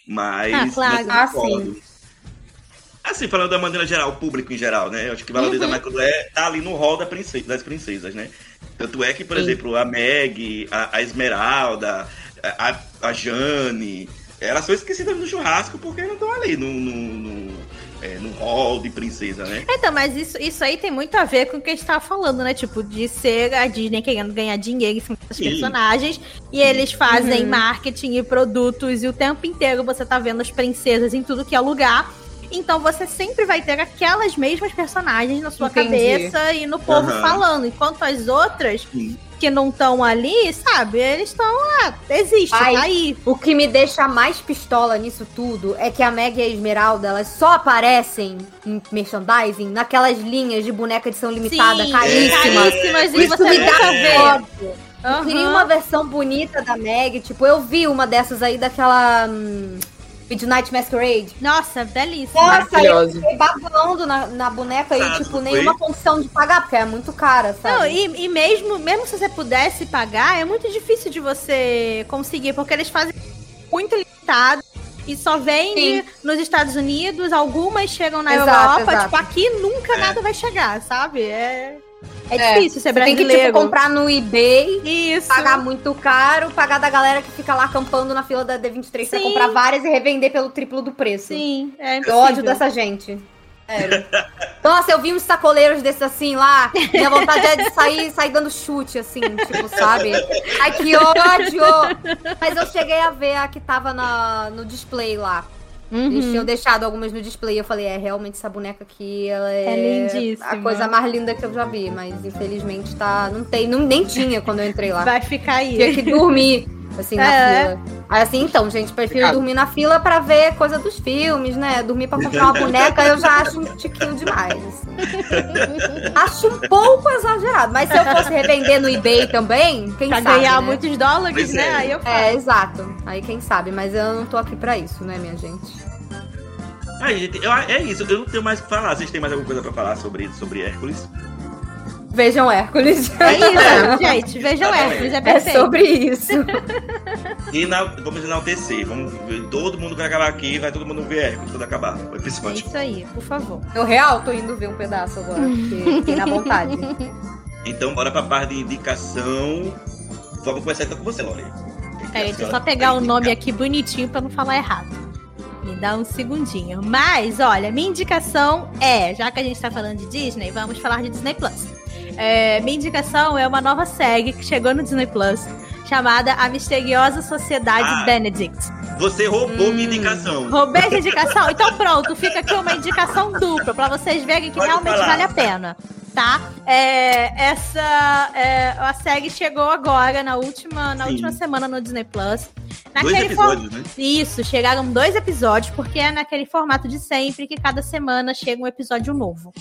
Mas. Ah, claro. concordo. Assim, falando da maneira geral, o público em geral, né? Eu acho que valoriza Uhum. mais quando é tá ali no hall da princesa, das princesas, né? Tanto é que, por Sim. exemplo, a Meg, a, a Esmeralda, a, a Jane, elas são esquecidas no churrasco porque não estão ali no, no, no, é, no hall de princesa, né? Então, mas isso, isso aí tem muito a ver com o que a gente tava falando, né? Tipo, de ser a Disney querendo ganhar dinheiro em cima dos personagens. E eles fazem Uhum. marketing e produtos. E o tempo inteiro você tá vendo as princesas em tudo que é lugar. Então você sempre vai ter aquelas mesmas personagens na sua Entendi. cabeça e no povo Aham. falando. Enquanto as outras Sim. que não estão ali, sabe? Eles estão lá. Existe, Ai. tá aí. O que me deixa mais pistola nisso tudo é que a Meg e a Esmeralda, elas só aparecem em merchandising naquelas linhas de boneca edição limitada, Sim, caríssimas. caríssimas. E Isso você me dá ódio. Eu queria uma versão bonita da Meg. Tipo, eu vi uma dessas aí daquela. Hum, Midnight Masquerade. Nossa, belíssima. Nossa, eu Maravilhosa. fiquei babando na, na boneca e, tipo, não nenhuma foi? condição de pagar, porque é muito cara, sabe? Não, e, e mesmo, mesmo se você pudesse pagar, é muito difícil de você conseguir, porque eles fazem muito limitado e só vende Sim. nos Estados Unidos, algumas chegam na Exato, Europa, exato. tipo, aqui nunca É. nada vai chegar, sabe? É, é, É, difícil ser Você tem que, brasileiro. tipo, comprar no eBay, Isso. pagar muito caro, pagar da galera que fica lá acampando na fila da D23 pra Sim. comprar várias e revender pelo triplo do preço. Sim, é Eu impossível. ódio dessa gente. Sério. <laughs> Nossa, eu vi uns sacoleiros desses assim lá. Minha vontade é de sair, sair dando chute, assim, tipo, sabe? Ai, que ódio! Mas eu cheguei a ver a que tava na, no display lá. Eles Uhum. tinham deixado algumas no display. Eu falei, é, realmente essa boneca aqui, ela é, É lindíssima. a coisa mais linda que eu já vi. Mas infelizmente tá. Não tem, não, nem tinha quando eu entrei lá. Vai ficar aí. Tinha que dormir, <laughs> assim, na É. fila. Aí assim, então, gente, prefiro Obrigado. dormir na fila pra ver coisa dos filmes, né? Dormir pra comprar uma <laughs> boneca eu já acho um tiquinho demais. <laughs> acho um pouco exagerado. Mas se eu fosse revender no eBay também, quem Pra sabe, ganhar né? muitos dólares, Pois né? é. Aí eu falo. É, exato. Aí quem sabe, mas eu não tô aqui pra isso, né, minha gente? Ai, gente, eu- é isso, eu não tenho mais o que falar. Vocês têm mais alguma coisa pra falar sobre, sobre Hércules? Vejam Hércules. É isso, <laughs> gente. Vejam Tá Hércules, é É sobre isso. E na, vamos enaltecer. Vamos, ver- todo mundo vai acabar aqui, vai todo mundo ver Hércules quando acabar o É isso aí, por favor. Eu real tô indo ver um pedaço agora, fiquei na vontade. <laughs> Então, bora pra parte de indicação. Vamos começar então com você, Lore. Peraí, deixa eu só pegar o nome aqui bonitinho pra não falar errado. Me dá um segundinho. Mas, olha, minha indicação é, já que a gente tá falando de Disney, vamos falar de Disney Plus. É, minha indicação é uma nova série que chegou no Disney Plus, chamada A Misteriosa Sociedade Ah. Benedict. Você roubou Hum. minha indicação. Roubei essa indicação? <laughs> Então pronto, fica aqui uma indicação dupla, pra vocês verem que Pode realmente falar. vale a pena. tá? É, essa é, a série chegou agora na última na Sim. última semana no Disney Plus. Dois episódios, né? Isso, chegaram dois episódios, porque é naquele formato de sempre que cada semana chega um episódio novo.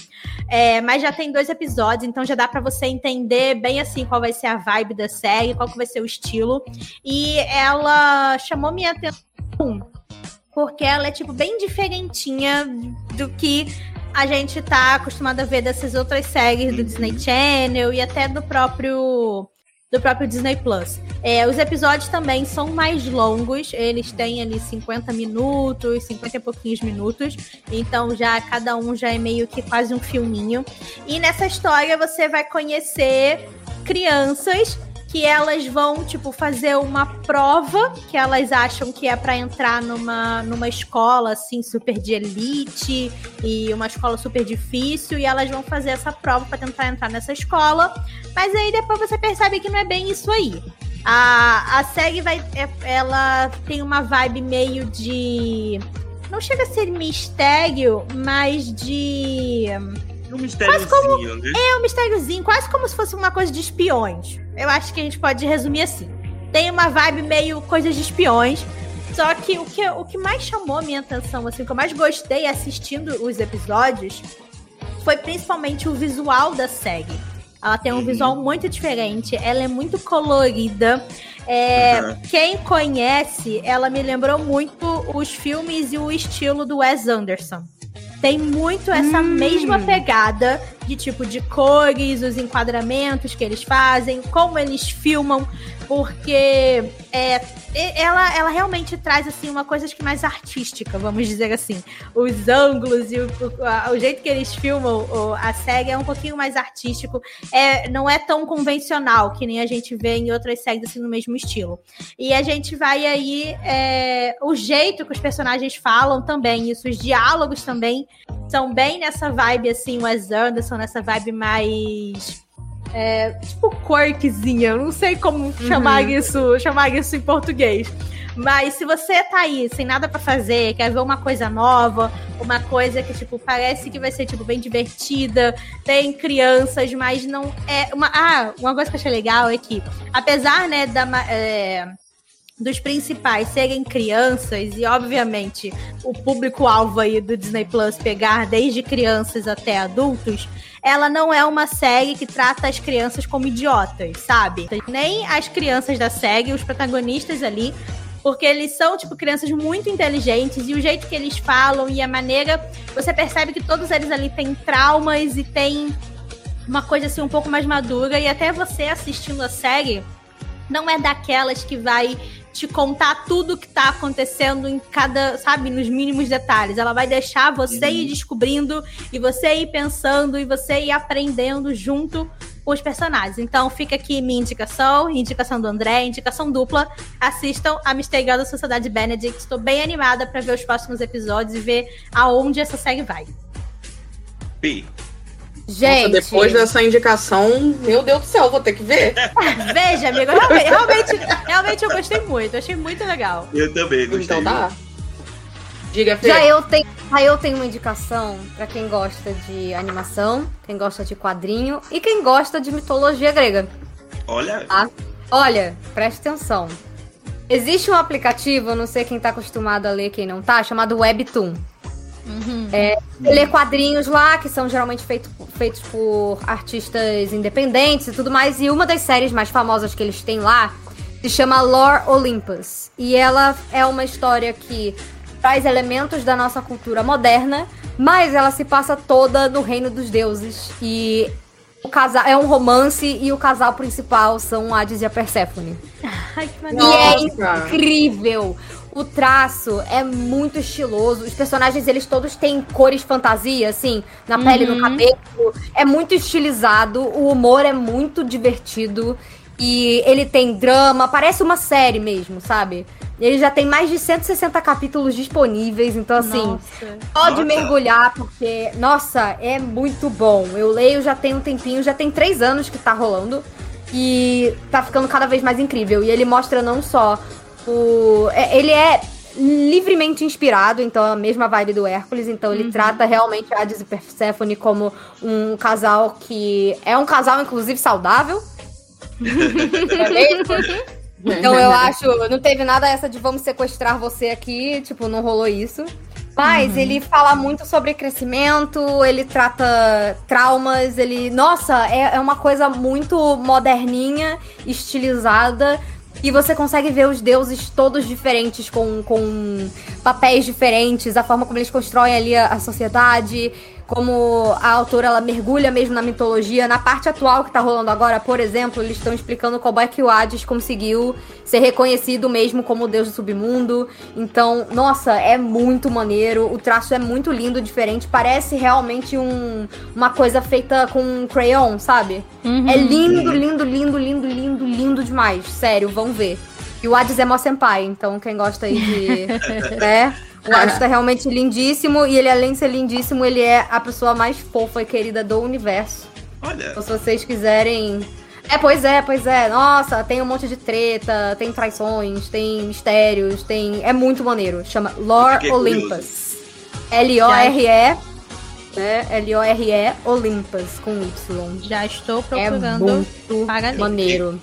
É, mas já tem dois episódios, então já dá pra você entender bem assim qual vai ser a vibe da série, qual que vai ser o estilo. E ela chamou minha atenção porque ela é tipo bem diferentinha do que a gente tá acostumado a ver dessas outras séries do Disney Channel e até do próprio do próprio Disney Plus. É, os episódios também são mais longos, eles têm ali 50 minutos, 50 e pouquinhos minutos, então já cada um já é meio que quase um filminho. E nessa história você vai conhecer crianças que elas vão, tipo, fazer uma prova que elas acham que é para entrar numa, numa escola, assim, super de elite e uma escola super difícil, e elas vão fazer essa prova para tentar entrar nessa escola, mas aí depois você percebe que não é bem isso aí. A, a série vai. é- ela tem uma vibe meio de. Não chega a ser mistério, mas de. Um mistériozinho, né? É um mistériozinho, quase como se fosse uma coisa de espiões. Eu acho que a gente pode resumir assim. Tem uma vibe meio coisas de espiões. Só que o que, o que mais chamou a minha atenção, assim, o que eu mais gostei assistindo os episódios foi principalmente o visual da série. Ela tem um Uhum. visual muito diferente, ela é muito colorida. É, Uhum. Quem conhece, ela me lembrou muito os filmes e o estilo do Wes Anderson. Tem muito essa Hum. mesma pegada de tipo de cores, os enquadramentos que eles fazem, como eles filmam, porque é, ela, ela realmente traz assim uma coisa acho que mais artística, vamos dizer assim. Os ângulos e o, o- o jeito que eles filmam o- a série é um pouquinho mais artístico. É, não é tão convencional que nem a gente vê em outras séries assim no mesmo estilo. E a gente vai aí é, o jeito que os personagens falam também, isso, os diálogos também são bem nessa vibe assim, Wes Anderson, nessa vibe mais é, tipo quirkzinha, eu não sei como chamar isso, chamar isso em português. Mas se você tá aí sem nada pra fazer, quer ver uma coisa nova, uma coisa que tipo parece que vai ser tipo bem divertida, tem crianças, mas não é uma ah, uma coisa que eu achei legal é que apesar, né, da é, dos principais serem crianças e obviamente o público-alvo aí do Disney Plus pegar desde crianças até adultos, ela não é uma série que trata as crianças como idiotas, sabe? Nem as crianças da série, os protagonistas ali, porque eles são, tipo, crianças muito inteligentes e o jeito que eles falam e a maneira. Você percebe que todos eles ali têm traumas e têm uma coisa assim um pouco mais madura. E até você assistindo a série, não é daquelas que vai te contar tudo que tá acontecendo em cada, sabe, nos mínimos detalhes. Ela vai deixar você ir descobrindo e você ir pensando e você ir aprendendo junto com os personagens. Então fica aqui minha indicação, indicação do André, indicação dupla. Assistam a Misteriosa Sociedade Benedict. Estou bem animada para ver os próximos episódios e ver aonde essa série vai. Pi. Gente, Nossa, depois dessa indicação, meu Deus do céu, vou ter que ver. <laughs> Veja, amigo, realmente, realmente, realmente eu gostei muito, achei muito legal. Eu também gostei. Então tá. Diga, Fê. já eu tenho, já eu tenho uma indicação pra quem gosta de animação, quem gosta de quadrinho e quem gosta de mitologia grega. Olha, Olha, preste atenção. Existe um aplicativo, eu não sei quem tá acostumado a ler, quem não tá, chamado Webtoon. É, você lê quadrinhos lá, que são geralmente feito- feitos por artistas independentes e tudo mais. E uma das séries mais famosas que eles têm lá se chama Lore Olympus. E ela é uma história que traz elementos da nossa cultura moderna, mas ela se passa toda no reino dos deuses. E o casal é um romance e o casal principal são Hades e a Perséfone. <laughs> Ai, que E é incrível. O traço é muito estiloso. Os personagens, eles todos têm cores fantasia, assim, na pele, no cabelo. É muito estilizado. O humor é muito divertido. E ele tem drama, parece uma série mesmo, sabe? Ele já tem mais de 160 capítulos disponíveis, então assim, Nossa. pode Nossa. mergulhar, porque, nossa, é muito bom. Eu leio já tem um tempinho, já tem três anos que tá rolando. E tá ficando cada vez mais incrível. E ele mostra não só o. é- Ele é livremente inspirado, então é a mesma vibe do Hércules, então ele Uhum. trata realmente Hades e Perséfone como um casal que é um casal inclusive saudável. É <laughs> mesmo? Então eu acho, não teve nada essa de vamos sequestrar você aqui, tipo, não rolou isso. Mas ele fala muito sobre crescimento, ele trata traumas, ele. Nossa, é, é uma coisa muito moderninha, estilizada. E você consegue ver os deuses todos diferentes, com, com papéis diferentes, a forma como eles constroem ali a, a sociedade, como a autora ela mergulha mesmo na mitologia. Na parte atual que tá rolando agora, por exemplo, eles estão explicando como é que o Hades conseguiu ser reconhecido mesmo como o deus do submundo. Então, nossa, é muito maneiro. O traço é muito lindo, diferente. Parece realmente um, uma coisa feita com crayon, sabe? Uhum. É lindo, lindo, lindo, lindo, lindo, lindo demais. Sério, vão ver. E o Hades é mó senpai, então quem gosta aí de. <laughs> né? O Hades tá realmente lindíssimo. E ele, além de ser lindíssimo, ele é a pessoa mais fofa e querida do universo. Olha, Então, se vocês quiserem. É, pois é, pois é. Nossa, tem um monte de treta, tem traições, tem mistérios, tem. É muito maneiro. Chama Lore fiquei Olympus. L-O-R-E. Né? L-O-R-E Olympus com Y. Já estou É procurando muito para ler. maneiro.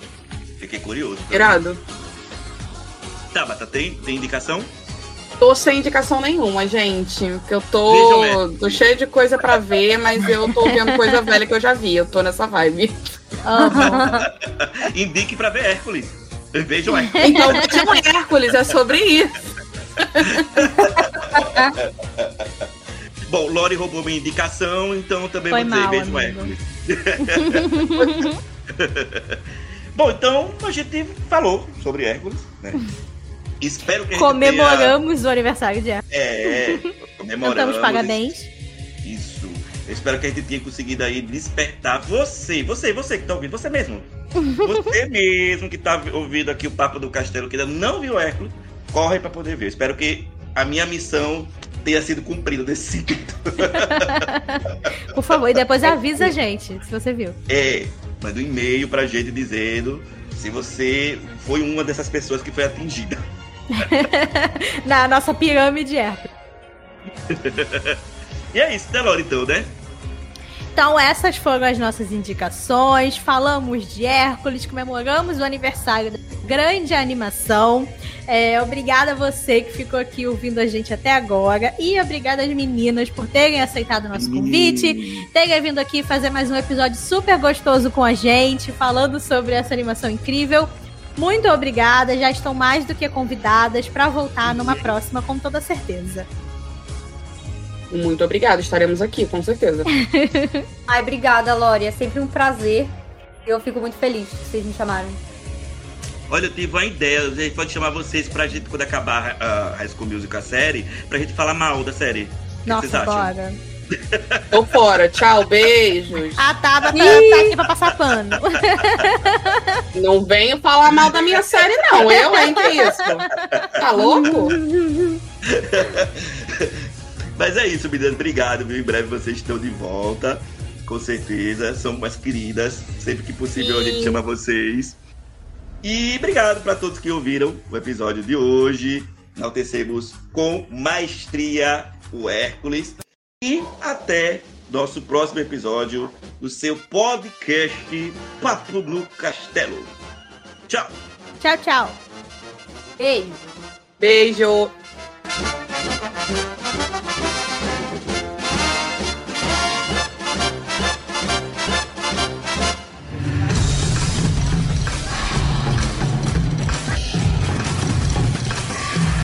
fiquei curioso. Irado. Tabata, tem, tem indicação? Tô sem indicação nenhuma, gente. Porque eu Vejam tô, Hércules. tô cheio de coisa pra ver, mas eu tô vendo coisa velha que eu já vi. Eu tô nessa vibe. Amo. <laughs> Indique pra ver Hércules. Vejam Hércules. Então, vejam Hércules, é sobre isso. <laughs> Bom, Lori roubou minha indicação, então também Foi vou dizer mal, amigo. Hércules. <laughs> Bom, então a gente falou sobre Hércules, né? Espero que Comemoramos o aniversário de tenha... É, comemoramos. Cantamos parabéns. Isso. Eu espero que a gente tenha conseguido aí despertar você, você, você que tá ouvindo, você mesmo. Você <laughs> mesmo que tá ouvindo aqui o Papo do Castelo, que ainda não viu Hércules, corre pra poder ver. Eu espero que a minha missão tenha sido cumprida nesse sentido. <laughs> Por favor, e depois avisa a gente, se você viu. É, manda um e-mail pra gente dizendo se você foi uma dessas pessoas que foi atingida. <laughs> Na nossa pirâmide Hércules. <laughs> E é isso, né, Laura, então, né? Então, essas foram as nossas indicações. Falamos de Hércules, comemoramos o aniversário da grande animação. É, obrigada a você que ficou aqui ouvindo a gente até agora. E obrigada às meninas por terem aceitado o nosso convite, terem vindo aqui fazer mais um episódio super gostoso com a gente, falando sobre essa animação incrível. Muito obrigada, já estão mais do que convidadas para voltar numa próxima, com toda certeza. Muito obrigada, estaremos aqui, com certeza. <laughs> Ai, obrigada, Lori. É sempre um prazer. Eu fico muito feliz que vocês me chamaram. Olha, eu tive uma ideia, a gente pode chamar vocês pra gente, quando acabar a High School Musical a série, pra gente falar mal da série. O que vocês Nossa, acham? bora. Tô fora. Tchau, beijos. A Tabata tá aqui pra passar pano. Não venho falar mal da minha série, não. Eu, hein, que isso? Tá louco? Mas é isso, meninas. Obrigado, viu? Em breve vocês estão de volta. Com certeza. São umas queridas. Sempre que possível a gente Sim. chama vocês. E obrigado para todos que ouviram o episódio de hoje. Enaltecemos com maestria o Hércules. E até nosso próximo episódio do seu podcast Papo no Castelo. Tchau. Tchau, tchau. Beijo. Beijo.